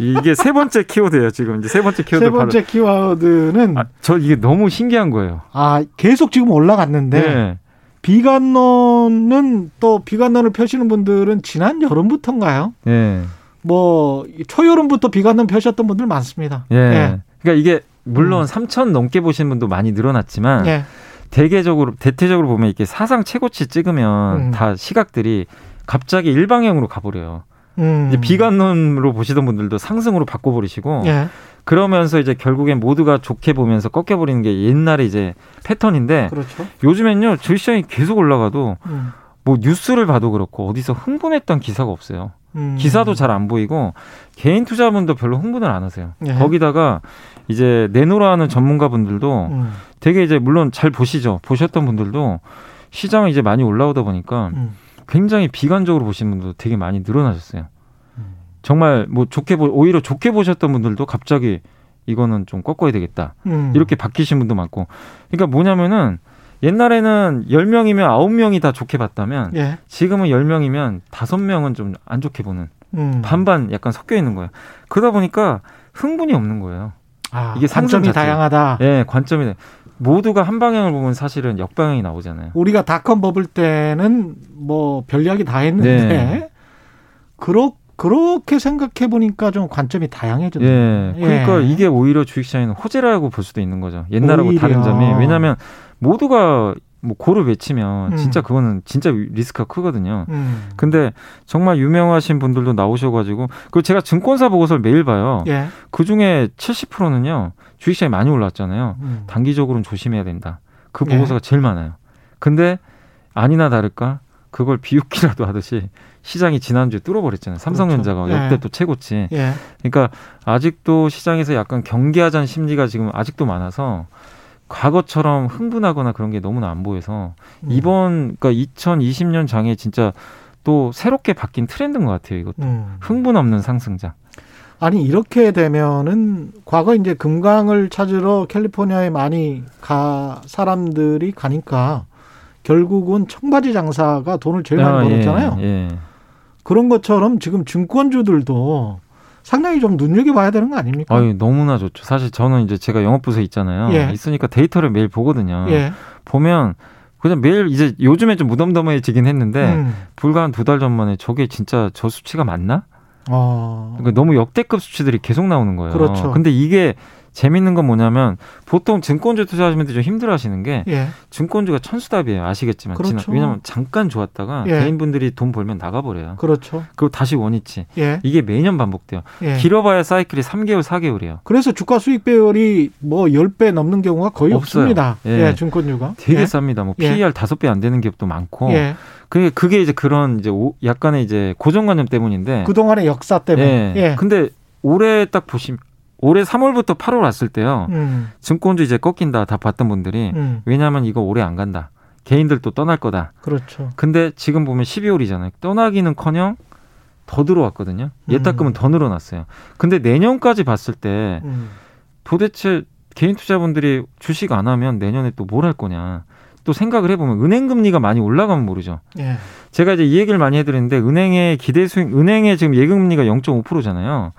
이게 세 번째 키워드예요 지금 이제 세 번째 키워드 세 번째. 키워드는 아, 저 이게 너무 신기한 거예요. 아 계속 지금 올라갔는데 네. 비관론은 또 비관론을 펴시는 분들은 지난 여름부터인가요? 네. 뭐 초여름부터 비관론 펴셨던 분들 많습니다. 예. 네. 그러니까 이게 물론 음. 3천 넘게 보시는 분도 많이 늘어났지만 네. 대개적으로 대체적으로 보면 이렇게 사상 최고치 찍으면 음. 다 시각들이 갑자기 일방향으로 가버려요. 음. 비관론으로 보시던 분들도 상승으로 바꿔버리시고 예. 그러면서 이제 결국엔 모두가 좋게 보면서 꺾여버리는 게 옛날에 이제 패턴인데 그렇죠. 요즘엔요 주시장이 계속 올라가도 음. 뭐 뉴스를 봐도 그렇고 어디서 흥분했던 기사가 없어요. 음. 기사도 잘 안 보이고 개인 투자분도 별로 흥분을 안 하세요. 예. 거기다가 이제 내노라 하는 전문가분들도 음. 되게 이제 물론 잘 보시죠. 보셨던 분들도 시장이 이제 많이 올라오다 보니까 음. 굉장히 비관적으로 보시는 분도 되게 많이 늘어나셨어요. 정말 뭐 좋게 보 오히려 좋게 보셨던 분들도 갑자기 이거는 좀 꺾어야 되겠다. 음. 이렇게 바뀌신 분도 많고. 그러니까 뭐냐면은 옛날에는 열명이면 아홉 명이 다 좋게 봤다면 예. 지금은 열명이면 다섯 명은 좀 안 좋게 보는. 음. 반반 약간 섞여 있는 거예요. 그러다 보니까 흥분이 없는 거예요. 아, 이게 관점이 다양하다. 예, 네, 관점이 모두가 한 방향을 보면 사실은 역방향이 나오잖아요. 우리가 닷컴 버블 때는 뭐 별 이야기 다 했는데 네. 그렇 그렇게 생각해 보니까 좀 관점이 다양해졌네요. 예. 그러니까 예. 이게 오히려 주식시장에는 호재라고 볼 수도 있는 거죠. 옛날하고 오히려. 다른 점이 왜냐하면 모두가 뭐 고를 외치면 음. 진짜 그거는 진짜 리스크가 크거든요. 음. 근데 정말 유명하신 분들도 나오셔가지고 그 제가 증권사 보고서를 매일 봐요. 예. 그 중에 70%는요 주식시장이 많이 올랐잖아요. 음. 단기적으로는 조심해야 된다. 그 예. 보고서가 예. 제일 많아요. 근데 아니나 다를까 그걸 비웃기라도 하듯이 시장이 지난주에 뚫어버렸잖아요. 삼성전자가 그렇죠. 역대 예. 또 최고치. 예. 그러니까 아직도 시장에서 약간 경계하자는 심리가 지금 아직도 많아서 과거처럼 흥분하거나 그런 게 너무나 안 보여서 음. 이번 그러니까 2020년 장에 진짜 또 새롭게 바뀐 트렌드인 것 같아요. 이것도 음. 흥분 없는 상승장. 아니 이렇게 되면은 과거 이제 금강을 찾으러 캘리포니아에 많이 가 사람들이 가니까 결국은 청바지 장사가 돈을 제일 많이 아, 예, 벌었잖아요. 예, 예. 그런 것처럼 지금 증권주들도 상당히 좀 눈여겨봐야 되는 거 아닙니까? 아유, 너무나 좋죠. 사실 저는 이제 제가 영업부서에 있잖아요. 예. 있으니까 데이터를 매일 보거든요. 예. 보면 그냥 매일 이제 요즘에 좀 무덤덤해지긴 했는데 음. 불과 한 두 달 전만에 저게 진짜 저 수치가 맞나? 어. 그러니까 너무 역대급 수치들이 계속 나오는 거예요. 그렇죠. 근데 이게 재밌는 건 뭐냐면 보통 증권주 투자하시는 분들이 좀 힘들어 하시는 게 예. 증권주가 천수답이에요. 아시겠지만. 그렇죠. 왜냐하면 잠깐 좋았다가 예. 개인분들이 돈 벌면 나가버려요. 그렇죠. 그리고 다시 원위치. 예. 이게 매년 반복돼요. 예. 길어봐야 사이클이 3개월, 4개월이에요. 그래서 주가 수익 배열이 뭐 10배 넘는 경우가 거의 없어요. 없습니다. 예. 예, 증권주가. 되게 예. 쌉니다. 뭐 PER 5배 안 되는 기업도 많고. 그게 그게 이제 그런 이제 약간의 이제 고정관념 때문인데 그동안의 역사 때문에. 예. 근데 올해 딱 보시면 올해 3월부터 8월 왔을 때요. 음. 증권주 이제 꺾인다 다 봤던 분들이 음. 왜냐하면 이거 올해 안 간다. 개인들도 떠날 거다. 그렇죠. 근데 지금 보면 12월이잖아요. 떠나기는커녕 더 들어왔거든요. 예탁금은 음. 더 늘어났어요. 근데 내년까지 봤을 때 음. 도대체 개인 투자분들이 주식 안 하면 내년에 또 뭘 할 거냐. 또 생각을 해보면 은행 금리가 많이 올라가면 모르죠. 예. 제가 이제 이 얘기를 많이 해드리는데 은행의 기대 수익, 은행의 지금 예금 금리가 0.5%잖아요.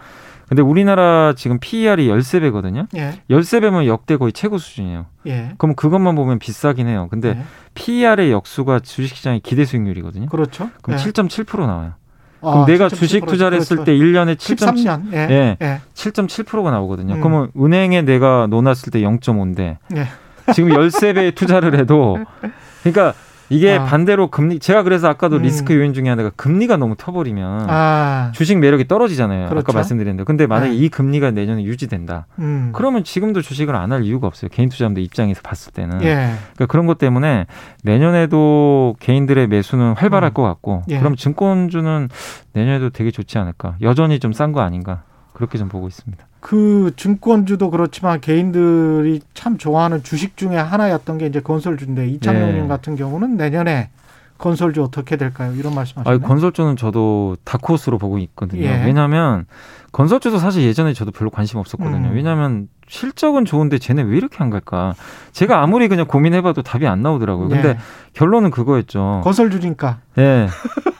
근데 우리나라 지금 PER이 13배거든요. 예. 13배면 역대 거의 최고 수준이에요. 예. 그럼 그것만 보면 비싸긴 해요. 근데 예. PER의 역수가 주식시장의 기대 수익률이거든요. 그렇죠. 그럼 예. 7.7% 나와요. 아, 그럼 내가 주식 투자를 했을 그렇죠. 때 1년에 7.7, 예. 예. 예. 7.7%가 나오거든요. 음. 그러면 은행에 내가 넣어놨을 때 0.5인데 예. 지금 13배 투자를 해도 그러니까 이게 아. 반대로 금리 제가 그래서 아까도 음. 리스크 요인 중에 하나가 금리가 너무 터버리면 아. 주식 매력이 떨어지잖아요. 그렇죠? 아까 말씀드렸는데 근데 만약에 네. 이 금리가 내년에 유지된다. 음. 그러면 지금도 주식을 안 할 이유가 없어요. 개인 투자자들 입장에서 봤을 때는 예. 그러니까 그런 것 때문에 내년에도 개인들의 매수는 활발할 음. 것 같고 예. 그럼 증권주는 내년에도 되게 좋지 않을까. 여전히 좀 싼 거 아닌가 그렇게 좀 보고 있습니다. 그 증권주도 그렇지만 개인들이 참 좋아하는 주식 중에 하나였던 게 이제 건설주인데 이창용님 네. 같은 경우는 내년에 건설주 어떻게 될까요? 이런 말씀하시네요. 아, 건설주는 저도 다크호스로 보고 있거든요. 예. 왜냐하면 건설주도 사실 예전에 저도 별로 관심 없었거든요. 음. 왜냐하면 실적은 좋은데 쟤네 왜 이렇게 안 갈까? 제가 아무리 그냥 고민해봐도 답이 안 나오더라고요. 근데 예. 결론은 그거였죠. 건설주니까. 예.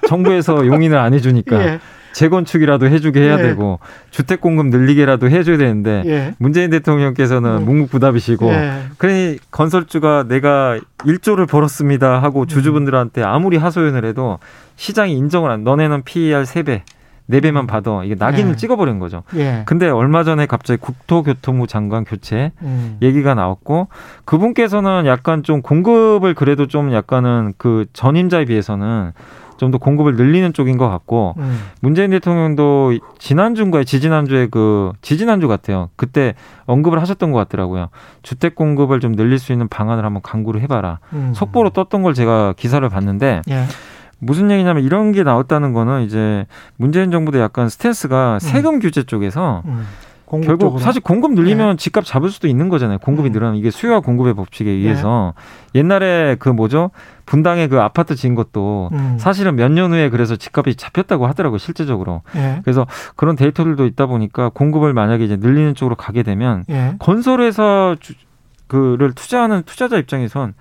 정부에서 용인을 안 해주니까. 예. 재건축이라도 해주게 해야 예. 되고 주택 공급 늘리게라도 해줘야 되는데 예. 문재인 대통령께서는 음. 묵묵부답이시고 예. 그러니 건설주가 내가 1조를 벌었습니다 하고 음. 주주분들한테 아무리 하소연을 해도 시장이 인정을 안 너네는 PER 3배 4배만 음. 받아. 이게 낙인을 예. 찍어버린 거죠. 예. 근데 얼마 전에 갑자기 국토교통부 장관 교체 음. 얘기가 나왔고 그분께서는 약간 좀 공급을 그래도 좀 약간은 그 전임자에 비해서는 좀 더 공급을 늘리는 쪽인 것 같고 음. 문재인 대통령도 지난주인가에 지지난주에 그 지지난주 같아요. 그때 언급을 하셨던 것 같더라고요. 주택 공급을 좀 늘릴 수 있는 방안을 한번 강구를 해봐라. 음. 속보로 떴던 걸 제가 기사를 봤는데. 예. 무슨 얘기냐면 이런 게 나왔다는 거는 이제 문재인 정부도 약간 스탠스가 음. 세금 규제 쪽에서 음. 결국 사실 공급 늘리면 네. 집값 잡을 수도 있는 거잖아요. 공급이 음. 늘어나면 이게 수요와 공급의 법칙에 의해서 네. 옛날에 그 뭐죠 분당에 그 아파트 지은 것도 음. 사실은 몇 년 후에 그래서 집값이 잡혔다고 하더라고요 실제적으로. 네. 그래서 그런 데이터들도 있다 보니까 공급을 만약에 이제 늘리는 쪽으로 가게 되면 네. 건설회사 주, 그를 투자하는 투자자 입장에선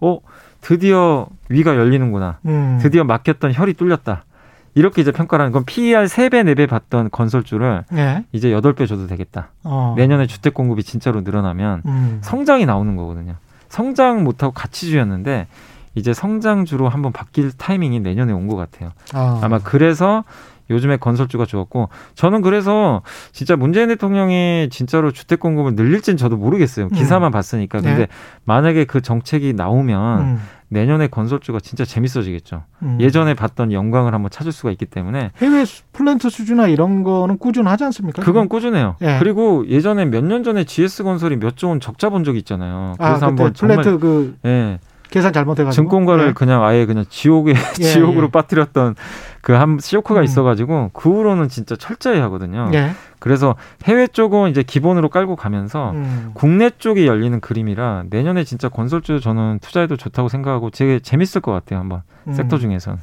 어 드디어 위가 열리는구나. 음. 드디어 막혔던 혈이 뚫렸다. 이렇게 이제 평가를 하는 건 PER 3배, 4배 받던 건설주를 네. 이제 8배 줘도 되겠다. 어. 내년에 주택 공급이 진짜로 늘어나면 음. 성장이 나오는 거거든요. 성장 못하고 가치주였는데 이제 성장주로 한번 바뀔 타이밍이 내년에 온 것 같아요. 어. 아마 그래서 요즘에 건설주가 좋았고 저는 그래서 진짜 문재인 대통령이 진짜로 주택 공급을 늘릴지는 저도 모르겠어요. 기사만 음. 봤으니까. 근데 네. 만약에 그 정책이 나오면 음. 내년에 건설주가 진짜 재밌어지겠죠. 음. 예전에 봤던 영광을 한번 찾을 수가 있기 때문에 해외 플랜트 수주나 이런 거는 꾸준하지 않습니까? 그건 꾸준해요. 예. 그리고 예전에 몇 년 전에 GS 건설이 몇 조 원 적자 본 적이 있잖아요. 아, 그래서 아, 한번 플랜트 그 예. 계산 잘못해가지고 증권가를 예. 그냥 아예 그냥 지옥에 예, 지옥으로 예. 빠뜨렸던 그 한 쇼크가 음. 있어가지고 그 후로는 진짜 철저히 하거든요. 예. 그래서 해외 쪽은 이제 기본으로 깔고 가면서 음. 국내 쪽이 열리는 그림이라 내년에 진짜 건설주 저는 투자해도 좋다고 생각하고 되게 재밌을 것 같아요 한번 음. 섹터 중에선.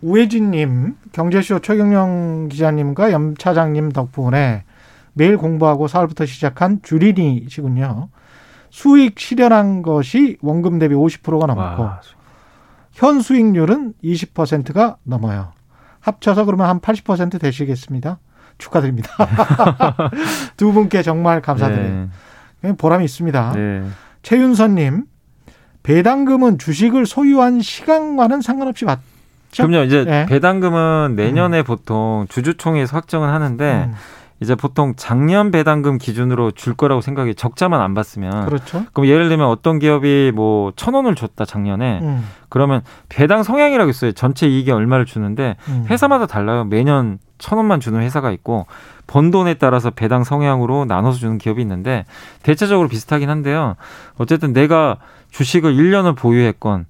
우혜진님 경제쇼 최경영 기자님과 염 차장님 덕분에 매일 공부하고 4월부터 시작한 주린이시군요. 수익 실현한 것이 원금 대비 50%가 넘었고 와. 현 수익률은 20%가 넘어요. 합쳐서 그러면 한 80% 되시겠습니다. 축하드립니다. 두 분께 정말 감사드려요. 네. 보람이 있습니다. 네. 최윤선님, 배당금은 주식을 소유한 시간과는 상관없이 받죠? 그럼요. 이제 네. 배당금은 내년에 음. 보통 주주총회에서 확정을 하는데 음. 이제 보통 작년 배당금 기준으로 줄 거라고 생각이 적자만 안 봤으면 그렇죠. 그럼 예를 들면 어떤 기업이 뭐 천 원을 줬다 작년에 음. 그러면 배당 성향이라고 있어요. 전체 이익에 얼마를 주는데 음. 회사마다 달라요. 매년 천 원만 주는 회사가 있고 번 돈에 따라서 배당 성향으로 나눠서 주는 기업이 있는데 대체적으로 비슷하긴 한데요. 어쨌든 내가 주식을 1년을 보유했건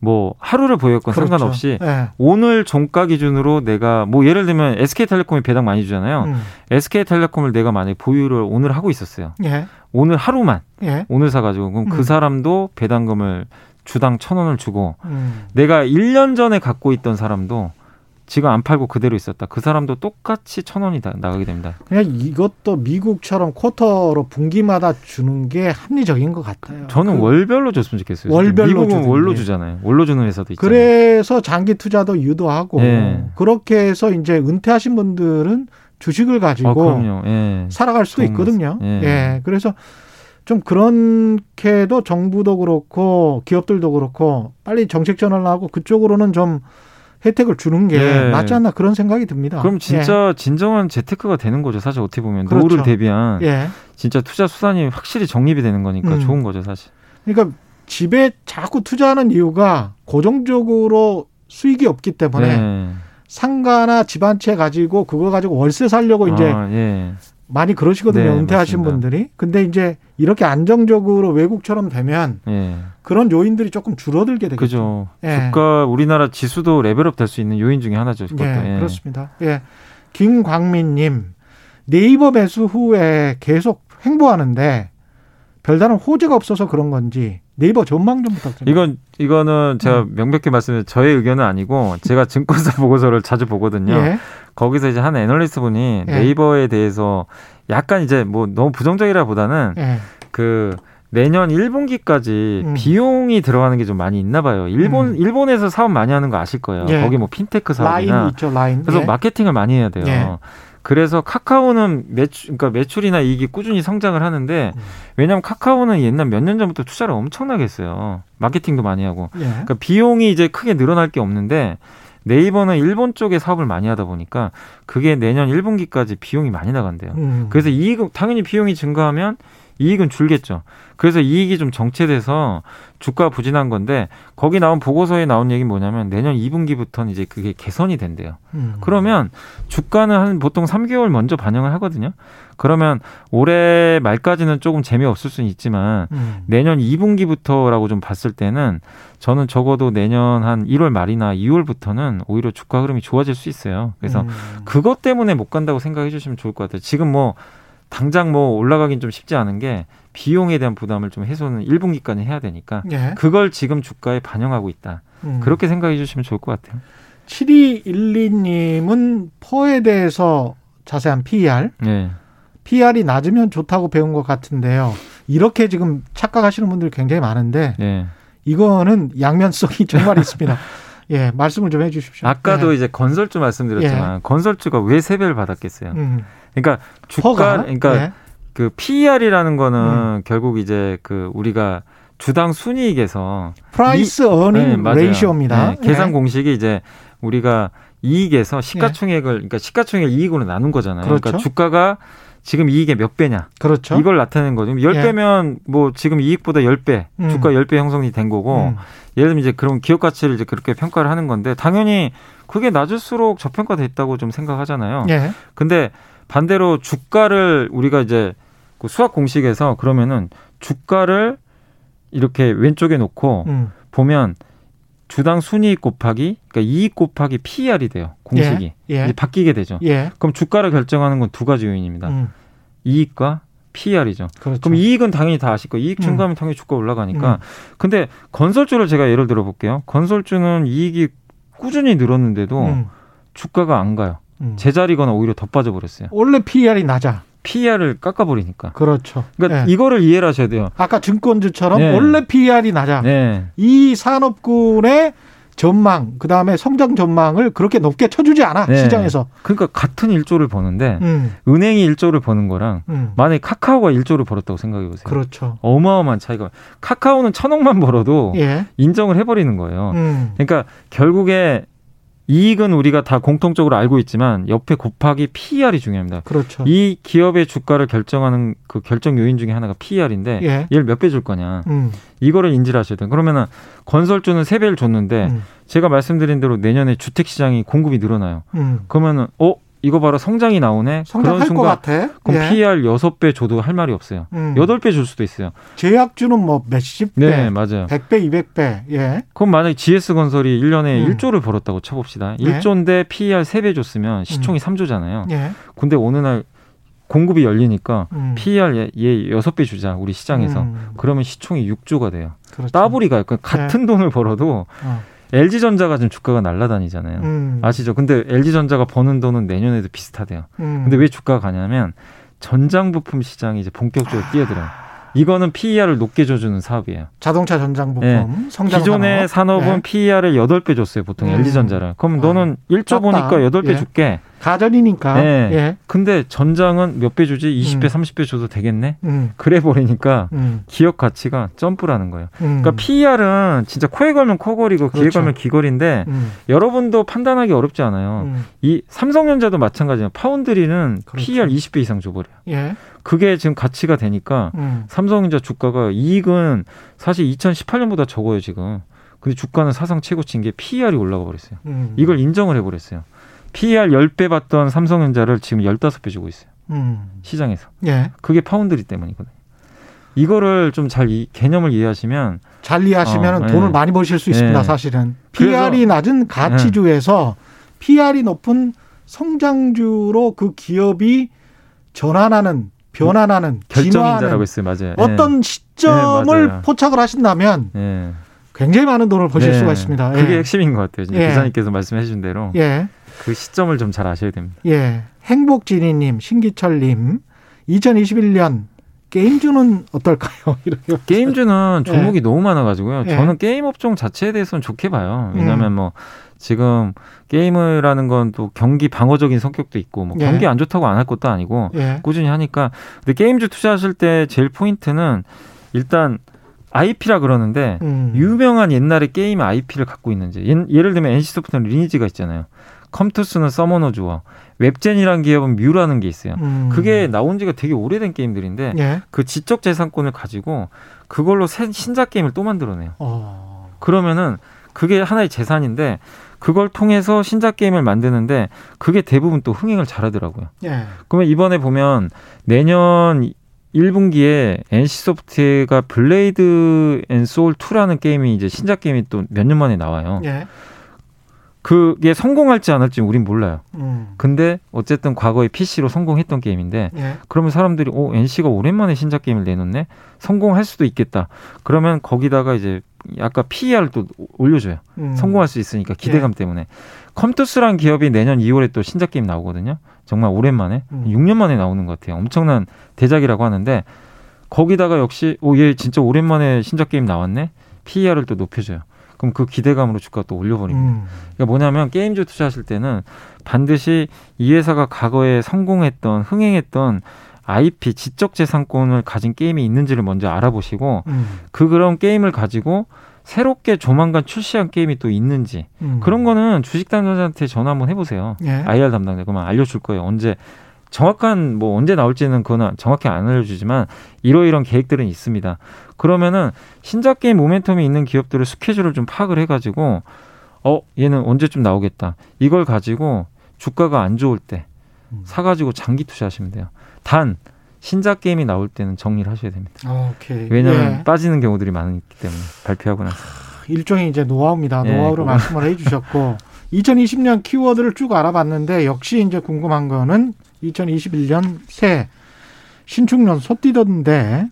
뭐 하루를 보였건 그렇죠. 상관없이 네. 오늘 종가 기준으로 내가 뭐 예를 들면 SK텔레콤이 배당 많이 주잖아요. 음. SK텔레콤을 내가 만약에 보유를 오늘 하고 있었어요. 예. 오늘 하루만 예. 오늘 사가지고 그럼 그 음. 그 사람도 배당금을 주당 천 원을 주고 음. 내가 1년 전에 갖고 있던 사람도 지금 안 팔고 그대로 있었다. 그 사람도 똑같이 천 원이 나가게 됩니다. 그냥 이것도 미국처럼 쿼터로 분기마다 주는 게 합리적인 것 같아요. 저는 그 월별로 줬으면 좋겠어요. 월별로 미국은 월로 주잖아요. 월로 주는 회사도 있잖아요. 그래서 장기 투자도 유도하고 네. 그렇게 해서 이제 은퇴하신 분들은 주식을 가지고 아, 예. 살아갈 수도 있거든요. 예. 예. 그래서 좀 그렇게도 정부도 그렇고 기업들도 그렇고 빨리 정책 전환을 하고 그쪽으로는 좀 혜택을 주는 게 예. 맞지 않나 그런 생각이 듭니다. 그럼 진짜 예. 진정한 재테크가 되는 거죠. 사실 어떻게 보면 그렇죠. 노후를 대비한 예. 진짜 투자 수단이 확실히 정립이 되는 거니까 음. 좋은 거죠, 사실. 그러니까 집에 자꾸 투자하는 이유가 고정적으로 수익이 없기 때문에 네. 상가나 집 한 채 가지고 그거 가지고 월세 살려고 이제 아, 예. 많이 그러시거든요. 네, 은퇴하신 맞습니다. 분들이. 근데 이제 이렇게 안정적으로 외국처럼 되면 예. 그런 요인들이 조금 줄어들게 되겠죠. 그죠. 예. 주가 우리나라 지수도 레벨업 될 수 있는 요인 중에 하나죠. 예, 예, 그렇습니다. 예. 김광민님 네이버 매수 후에 계속 횡보하는데 별다른 호재가 없어서 그런 건지 네이버 전망 좀 부탁드립니다. 이건 이거는 제가 음. 명백히 말씀드린 저의 의견은 아니고 제가 증권사 보고서를 자주 보거든요. 예. 거기서 이제 한 애널리스트 분이 예. 네이버에 대해서 약간 이제 뭐 너무 부정적이라보다는 예. 그 내년 1분기까지 음. 비용이 들어가는 게 좀 많이 있나 봐요. 일본 음. 일본에서 사업 많이 하는 거 아실 거예요. 예. 거기 뭐 핀테크 사업이나 라인 있죠, 라인. 그래서 예. 마케팅을 많이 해야 돼요. 예. 그래서 카카오는 매출, 그러니까 매출이나 이익이 꾸준히 성장을 하는데 음. 왜냐하면 카카오는 옛날 몇 년 전부터 투자를 엄청나게 했어요. 마케팅도 많이 하고. 예. 그러니까 비용이 이제 크게 늘어날 게 없는데 네이버는 일본 쪽에 사업을 많이 하다 보니까 그게 내년 1분기까지 비용이 많이 나간대요. 음. 그래서 이익 당연히 비용이 증가하면 이익은 줄겠죠. 그래서 이익이 좀 정체돼서 주가 부진한 건데 거기 나온 보고서에 나온 얘기 뭐냐면 내년 2분기부터는 이제 그게 개선이 된대요. 음. 그러면 주가는 한 보통 3개월 먼저 반영을 하거든요. 그러면 올해 말까지는 조금 재미없을 수는 있지만 음. 내년 2분기부터라고 좀 봤을 때는 저는 적어도 내년 한 1월 말이나 2월부터는 오히려 주가 흐름이 좋아질 수 있어요. 그래서 음. 그것 때문에 못 간다고 생각해 주시면 좋을 것 같아요. 지금 뭐 당장 뭐 올라가긴 좀 쉽지 않은 게 비용에 대한 부담을 좀 해소는 1분기까지 해야 되니까 예. 그걸 지금 주가에 반영하고 있다. 음. 그렇게 생각해 주시면 좋을 것 같아요. 7212님은 퍼에 대해서 자세한 PER, 예. PER이 낮으면 좋다고 배운 것 같은데요. 이렇게 지금 착각하시는 분들이 굉장히 많은데 예. 이거는 양면성이 정말 있습니다. 예, 말씀을 좀 해주십시오. 아까도 예. 이제 건설주 말씀드렸지만 예. 건설주가 왜 세배를 받았겠어요? 음. 그러니까 주가 허가? 그러니까 네. 그 PER이라는 거는 음. 결국 이제 그 우리가 주당 순이익에서 price earning 네, ratio입니다. 네, 계산 네. 공식이 이제 우리가 이익에서 시가총액을 그러니까 시가총액 이익으로 나눈 거잖아요. 그러니까 그렇죠. 그러니까 주가가 지금 이익의 몇 배냐. 그렇죠. 이걸 나타내는 거죠. 10배면 예. 뭐 지금 이익보다 10배, 음. 주가 10배 형성이 된 거고 음. 예를 들면 이제 그런 기업 가치를 이제 그렇게 평가를 하는 건데 당연히 그게 낮을수록 저평가됐다고 좀 생각하잖아요. 예. 근데 반대로 주가를 우리가 이제 그 수학 공식에서 그러면은 주가를 이렇게 왼쪽에 놓고 음. 보면 주당 순이익 곱하기 그러니까 이익 곱하기 PER이 돼요. 공식이. 예, 예. 바뀌게 되죠. 예. 그럼 주가를 결정하는 건 두 가지 요인입니다. 음. 이익과 PER이죠. 그렇죠. 그럼 이익은 당연히 다 아실 거예요. 이익 음. 증가하면 당연히 주가 올라가니까. 음. 근데 건설주를 제가 예를 들어 볼게요. 건설주는 이익이 꾸준히 늘었는데도 음. 주가가 안 가요. 음. 제자리거나 오히려 더 빠져버렸어요. 원래 PER이 낮아. PER을 깎아버리니까. 그렇죠. 그러니까 네. 이거를 이해를 하셔야 돼요. 아까 증권주처럼 네. 원래 PER이 낮아. 네. 이 산업군의 전망, 그 다음에 성장 전망을 그렇게 높게 쳐주지 않아 네. 시장에서. 그러니까 같은 일조를 버는데 음. 은행이 일조를 버는 거랑 음. 만약에 카카오가 일조를 벌었다고 생각해 보세요. 그렇죠. 어마어마한 차이가. 카카오는 천억만 벌어도 예. 인정을 해버리는 거예요. 음. 그러니까 결국에 이익은 우리가 다 공통적으로 알고 있지만 옆에 곱하기 PER이 중요합니다. 그렇죠. 이 기업의 주가를 결정하는 그 결정 요인 중에 하나가 PER인데 예. 얘를 몇 배 줄 거냐. 음. 이거를 인지를 하셔야 돼요. 그러면은 건설주는 세 배를 줬는데 음. 제가 말씀드린 대로 내년에 주택 시장이 공급이 늘어나요. 음. 그러면은 어 이거 봐라 성장이 나오네. 성장할 것 같아. 그럼 예. PR 여섯 배 줘도 할 말이 없어요. 음. 여덟 음. 배줄 수도 있어요. 제약주는 뭐 몇십 배, 네, 맞아요. 백배 이백 배 예. 그럼 만약에 GS건설이 1년에 음. 1조를 벌었다고 쳐봅시다. 예. 1조인데 PR 세배 줬으면 시총이 음. 3조잖아요. 예. 근데 어느 날 공급이 열리니까 음. PER 얘 여섯 배 주자 우리 시장에서 음. 그러면 시총이 6조가 돼요. 그렇죠. 따블이가 그러니까 같은 예. 돈을 벌어도 어. LG전자가 지금 주가가 날라다니잖아요. 음. 아시죠? 근데 LG전자가 버는 돈은 내년에도 비슷하대요. 음. 근데 왜 주가가 가냐면 전장 부품 시장이 이제 본격적으로 아. 뛰어들어요. 이거는 PER을 높게 줘주는 사업이에요. 자동차 전장 부품, 네. 기존의 산업. 은 네. PER을 8배 줬어요, 보통 음. LG전자를. 그럼 아. 너는 1조 보니까 8배 예. 줄게. 가전이니까. 네. 예. 근데 전장은 몇 배 주지? 20배, 음. 30배 줘도 되겠네? 음. 그래 버리니까 음. 기업 가치가 점프라는 거예요. 음. 그러니까 PER은 진짜 코에 걸면 코걸이고 그렇죠. 귀에 걸면 귀걸인데 음. 여러분도 판단하기 어렵지 않아요. 음. 이 삼성전자도 마찬가지예요. 파운드리는 그렇죠. PER 20배 이상 줘버려요. 예. 그게 지금 가치가 되니까 삼성전자 주가가 이익은 사실 2018년보다 적어요, 지금. 근데 주가는 사상 최고치인 게 PER이 올라가 버렸어요. 이걸 인정을 해버렸어요. PER 10배 받던 삼성전자를 지금 15배 주고 있어요. 음. 시장에서. 예. 그게 파운드리 때문이거든요. 이거를 좀 잘 개념을 이해하시면 잘 이해하시면 어, 돈을 예. 많이 버실 수 있습니다. 예. 사실은 PR이 낮은 가치주에서 예. PR이 높은 성장주로 그 기업이 전환하는 변환하는 결정인자라고 했어요. 맞아요. 어떤 예. 시점을 예, 포착을 하신다면 굉장히 많은 돈을 버실 수가 있습니다. 그게 핵심인 것 같아요. 기사님께서 말씀해 주신 대로. 예. 그 시점을 좀 잘 아셔야 됩니다. 예. 행복진이님, 신기철님, 2021년 게임주는 어떨까요? 이렇게 게임주는 종목이 예. 너무 많아가지고요. 예. 저는 게임 업종 자체에 대해서는 좋게 봐요. 왜냐하면 음. 뭐 지금 게임이라는 건 또 경기 방어적인 성격도 있고 뭐 예. 경기 안 좋다고 안 할 것도 아니고 예. 꾸준히 하니까 근데 게임주 투자하실 때 제일 포인트는 일단 IP라 그러는데 음. 유명한 옛날에 게임 IP를 갖고 있는지 예를 들면 NC소프트는 리니지가 있잖아요. 컴투스는 서머너즈 워, 웹젠이라는 기업은 뮤라는 게 있어요. 음. 그게 나온 지가 되게 오래된 게임들인데 예. 그 지적 재산권을 가지고 그걸로 새 신작 게임을 또 만들어내요. 어. 그러면은 그게 하나의 재산인데 그걸 통해서 신작 게임을 만드는데 그게 대부분 또 흥행을 잘하더라고요. 예. 그러면 이번에 보면 내년 1분기에 NC소프트가 블레이드 앤 소울 2라는 게임이 이제 신작 게임이 또 몇 년 만에 나와요. 예. 그게 성공할지 안 할지 우린 몰라요. 음. 근데 어쨌든 과거에 PC로 성공했던 게임인데 예. 그러면 사람들이 오 NC가 오랜만에 신작 게임을 내놓네 성공할 수도 있겠다. 그러면 거기다가 이제 아까 PER을 또 올려줘요. 음. 성공할 수 있으니까 기대감 예. 때문에 컴투스란 기업이 내년 2월에 또 신작 게임 나오거든요. 정말 오랜만에 음. 6년 만에 나오는 것 같아요. 엄청난 대작이라고 하는데 거기다가 역시 오 얘 진짜 오랜만에 신작 게임 나왔네. PER을 또 높여줘요. 그럼 그 기대감으로 주가 또 올려버립니다. 음. 그러니까 뭐냐면 게임주 투자하실 때는 반드시 이 회사가 과거에 성공했던 흥행했던 IP 지적 재산권을 가진 게임이 있는지를 먼저 알아보시고 음. 그 그런 게임을 가지고 새롭게 조만간 출시한 게임이 또 있는지 음. 그런 거는 주식 담당자한테 전화 한번 해보세요. 예. IR 담당자 그러면 알려줄 거예요. 언제 정확한 뭐 언제 나올지는 그거는 정확히 안 알려주지만 이러이런 계획들은 있습니다. 그러면은 신작 게임 모멘텀이 있는 기업들의 스케줄을 좀 파악을 해가지고 어 얘는 언제쯤 나오겠다 이걸 가지고 주가가 안 좋을 때 음. 사가지고 장기 투자하시면 돼요. 단 신작 게임이 나올 때는 정리를 하셔야 됩니다. 오케이. 왜냐하면 예. 빠지는 경우들이 많기 때문에 발표하고 나서 일종의 이제 노하우입니다. 예, 노하우로 그거. 말씀을 해주셨고 2020년 키워드를 쭉 알아봤는데 역시 이제 궁금한 거는 2021년 새 신축년 소띠던데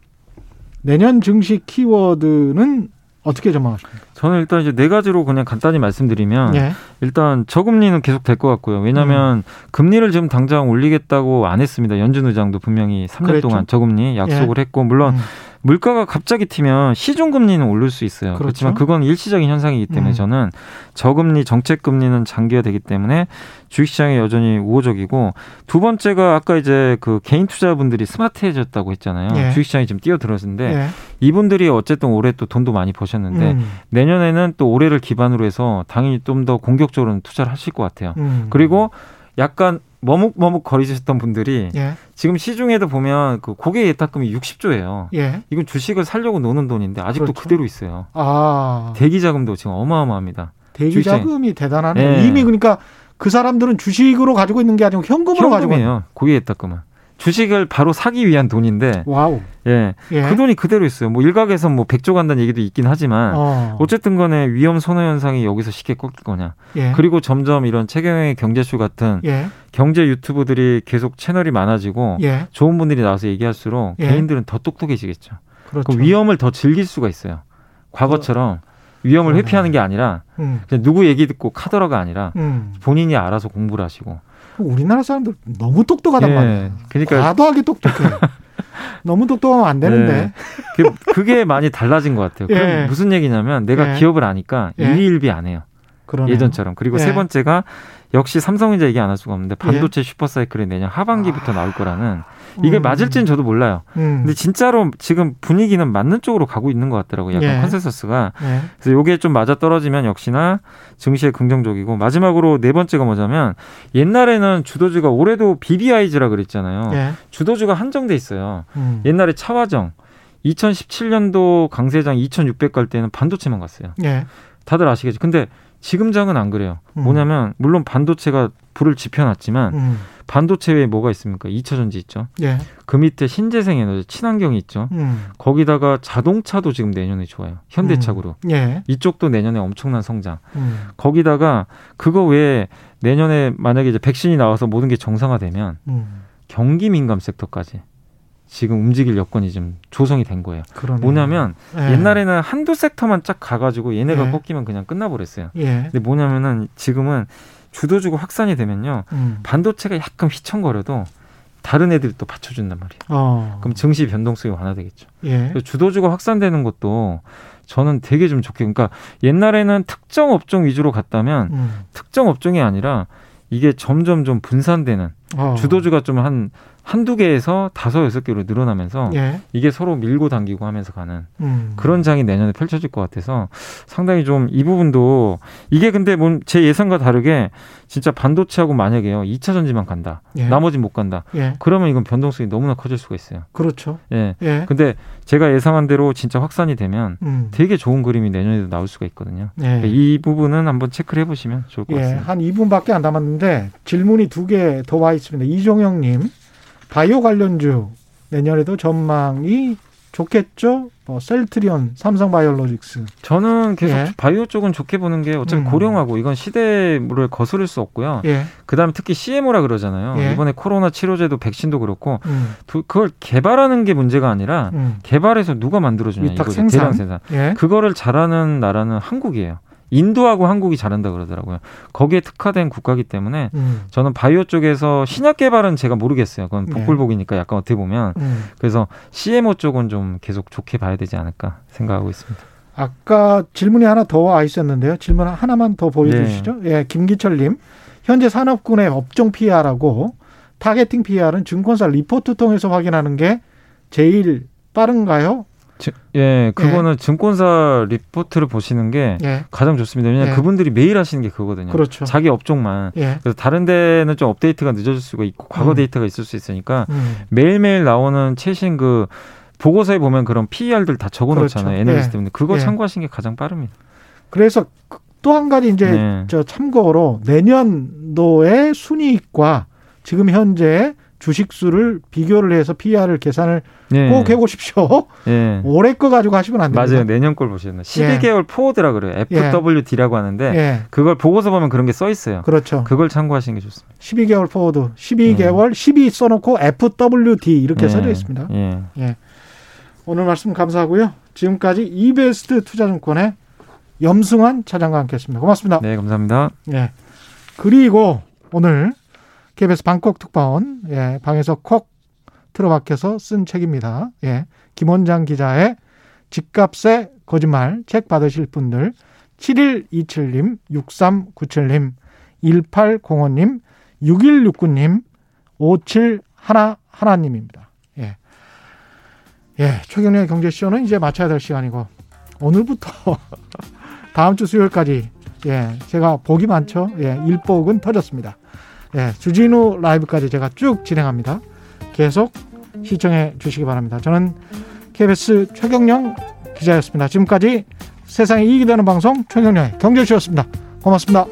내년 증시 키워드는 어떻게 전망하십니까? 저는 일단 이제 네 가지로 그냥 간단히 말씀드리면 예. 일단 저금리는 계속 될 것 같고요. 왜냐하면 음. 금리를 지금 당장 올리겠다고 안 했습니다. 연준 의장도 분명히 3년 그랬죠? 동안 저금리 약속을 예. 했고 물론 음. 물가가 갑자기 튀면 시중 금리는 오를 수 있어요. 그렇죠. 그렇지만 그건 일시적인 현상이기 때문에 음. 저는 저금리 정책 금리는 장기화되기 때문에 주식시장이 여전히 우호적이고 두 번째가 아까 이제 그 개인 투자분들이 스마트해졌다고 했잖아요. 예. 주식시장이 좀 뛰어들었는데 예. 이분들이 어쨌든 올해 또 돈도 많이 버셨는데 음. 내년에는 또 올해를 기반으로 해서 당연히 좀 더 공격적으로 투자를 하실 것 같아요. 음. 그리고 약간 머뭇머뭇 거리셨던 분들이 예. 지금 시중에도 보면 그 고객 예탁금이 60조예요. 예. 이건 주식을 살려고 노는 돈인데 아직도 그렇죠. 그대로 있어요. 아. 대기 자금도 지금 어마어마합니다. 대기 자금이 대단하네. 예. 이미 그러니까 그 사람들은 주식으로 가지고 있는 게 아니고 현금으로 가지고 있는 고객 예탁금은. 주식을 바로 사기 위한 돈인데 와우. 예. 예. 그 돈이 그대로 있어요. 뭐 일각에서 뭐 백조 간다는 얘기도 있긴 하지만 어. 어쨌든 간에 위험 선호 현상이 여기서 쉽게 꺾일 거냐. 예. 그리고 점점 이런 최경영의 경제쇼 같은 예. 경제 유튜브들이 계속 채널이 많아지고 예. 좋은 분들이 나와서 얘기할수록 예. 개인들은 더 똑똑해지겠죠. 그렇죠. 그 위험을 더 즐길 수가 있어요. 과거처럼 위험을 회피하는 게 아니라 음. 그냥 누구 얘기 듣고 카더라가 아니라 음. 본인이 알아서 공부를 하시고 우리나라 사람들 너무 똑똑하단 예. 말이에요. 그러니까 과도하게 똑똑해. 너무 똑똑하면 안 되는데. 네. 그게 많이 달라진 것 같아요. 예. 무슨 얘기냐면 내가 예. 기업을 아니까 예. 일희일비 안 해요. 그러네요. 예전처럼. 그리고 예. 세 번째가 역시 삼성전자 얘기 안 할 수가 없는데 반도체 예. 슈퍼사이클이 내년 하반기부터 아. 나올 거라는 이게 음. 맞을지는 저도 몰라요. 음. 근데 진짜로 지금 분위기는 맞는 쪽으로 가고 있는 것 같더라고요. 약간 예. 컨센서스가. 예. 그래서 요게 좀 맞아 떨어지면 역시나 증시에 긍정적이고 마지막으로 네 번째가 뭐냐면 옛날에는 주도주가 올해도 BBI즈라 그랬잖아요. 예. 주도주가 한정돼 있어요. 음. 옛날에 차화정 2017년도 강세장 2,600 갈 때는 반도체만 갔어요. 예. 다들 아시겠죠. 근데 지금 장은 안 그래요. 음. 뭐냐면 물론 반도체가 불을 지펴놨지만 음. 반도체 외에 뭐가 있습니까? 2차 전지 있죠. 예. 그 밑에 신재생 에너지, 친환경이 있죠. 음. 거기다가 자동차도 지금 내년에 좋아요. 현대차구로. 음. 예. 이쪽도 내년에 엄청난 성장. 음. 거기다가 그거 외에 내년에 만약에 이제 백신이 나와서 모든 게 정상화되면 음. 경기 민감 섹터까지 지금 움직일 여건이 좀 조성이 된 거예요. 그러네요. 뭐냐면 예. 옛날에는 한두 섹터만 쫙 가가지고 얘네가 예. 꺾이면 그냥 끝나버렸어요. 예. 근데 뭐냐면은 지금은 주도주가 확산이 되면요 음. 반도체가 약간 휘청거려도 다른 애들이 또 받쳐준단 말이에요. 어. 그럼 증시 변동성이 완화되겠죠. 예. 주도주가 확산되는 것도 저는 되게 좀 좋게 그러니까 옛날에는 특정 업종 위주로 갔다면 음. 특정 업종이 아니라 이게 점점 좀 분산되는 어. 주도주가 좀 한 한두 개에서 다섯 여섯 개로 늘어나면서 예. 이게 서로 밀고 당기고 하면서 가는 음. 그런 장이 내년에 펼쳐질 것 같아서 상당히 좀 이 부분도 이게 근데 뭐제 예상과 다르게 진짜 반도체하고 만약에요 2차 전지만 간다 예. 나머지 못 간다 예. 그러면 이건 변동성이 너무나 커질 수가 있어요. 그렇죠. 예. 예. 근데 제가 예상한 대로 진짜 확산이 되면 음. 되게 좋은 그림이 내년에도 나올 수가 있거든요. 예. 그러니까 이 부분은 한번 체크를 해보시면 좋을 것 예. 같습니다. 한 2분밖에 안 남았는데 질문이 두 개 더 와 있습니다. 이종영님. 바이오 관련주 내년에도 전망이 좋겠죠? 뭐 셀트리온, 삼성 바이오로직스. 저는 계속 예. 바이오 쪽은 좋게 보는 게 어차피 음. 고령하고 이건 시대를 거스를 수 없고요. 예. 그다음에 특히 CMO라 그러잖아요. 예. 이번에 코로나 치료제도 백신도 그렇고 음. 그걸 개발하는 게 문제가 아니라 음. 개발해서 누가 만들어 주냐 이거죠. 생산. 대량 생산. 예. 그거를 잘하는 나라는 한국이에요. 인도하고 한국이 잘한다 그러더라고요. 거기에 특화된 국가기 때문에 음. 저는 바이오 쪽에서 신약 개발은 제가 모르겠어요. 그건 네. 복불복이니까 약간 어떻게 보면 음. 그래서 CMO 쪽은 좀 계속 좋게 봐야 되지 않을까 생각하고 있습니다. 아까 질문이 하나 더 와 있었는데요. 질문 하나만 더 보여주시죠. 네. 예, 김기철님 현재 산업군의 업종 PER하고 targeting PER은 증권사 리포트 통해서 확인하는 게 제일 빠른가요? 예, 그거는 예. 증권사 리포트를 보시는 게 예. 가장 좋습니다. 왜냐하면 예. 그분들이 매일 하시는 게 그거거든요. 그렇죠. 자기 업종만. 예. 그래서 다른 데는 좀 업데이트가 늦어질 수가 있고 과거 음. 데이터가 있을 수 있으니까 음. 매일매일 나오는 최신 그 보고서에 보면 그런 PER들 다 적어놓잖아요. 그렇죠. 에너지 예. 때문에 그거 예. 참고하시는 게 가장 빠릅니다. 그래서 또 한 가지 이제 네. 저 참고로 내년도의 순이익과 지금 현재 주식 수를 비교를 해서 PER을 계산을 예. 꼭 해보십시오. 예. 올해 거 가지고 하시면 안 됩니다. 맞아요. 내년 걸 보시면 12개월 예. forward라 그래요. FWD라고 하는데 예. 그걸 보고서 보면 그런 게 써 있어요. 그렇죠. 그걸 참고하시는 게 좋습니다. 12개월 forward, 12개월, 예. 12 써놓고 FWD 이렇게 예. 써져 있습니다. 예. 오늘 말씀 감사하고요. 지금까지 이베스트 투자증권의 염승환 차장과 함께했습니다. 고맙습니다. 네, 감사합니다. 예. 그리고 오늘 KBS 방콕 특파원 예, 방에서 콕 틀어박혀서 쓴 책입니다. 예. 김원장 기자의 집값의 거짓말 책 받으실 분들 7127님, 6397님, 1805님, 6169님, 5711님입니다. 예. 예, 최경련의 경제쇼는 이제 마쳐야 될 시간이고, 오늘부터 다음 주 수요일까지, 예, 제가 복이 많죠? 예, 일복은 터졌습니다. 예, 주진우 라이브까지 제가 쭉 진행합니다. 계속 시청해 주시기 바랍니다. 저는 KBS 최경령 기자였습니다. 지금까지 세상에 이익이 되는 방송 최경령의 경제쇼였습니다. 고맙습니다.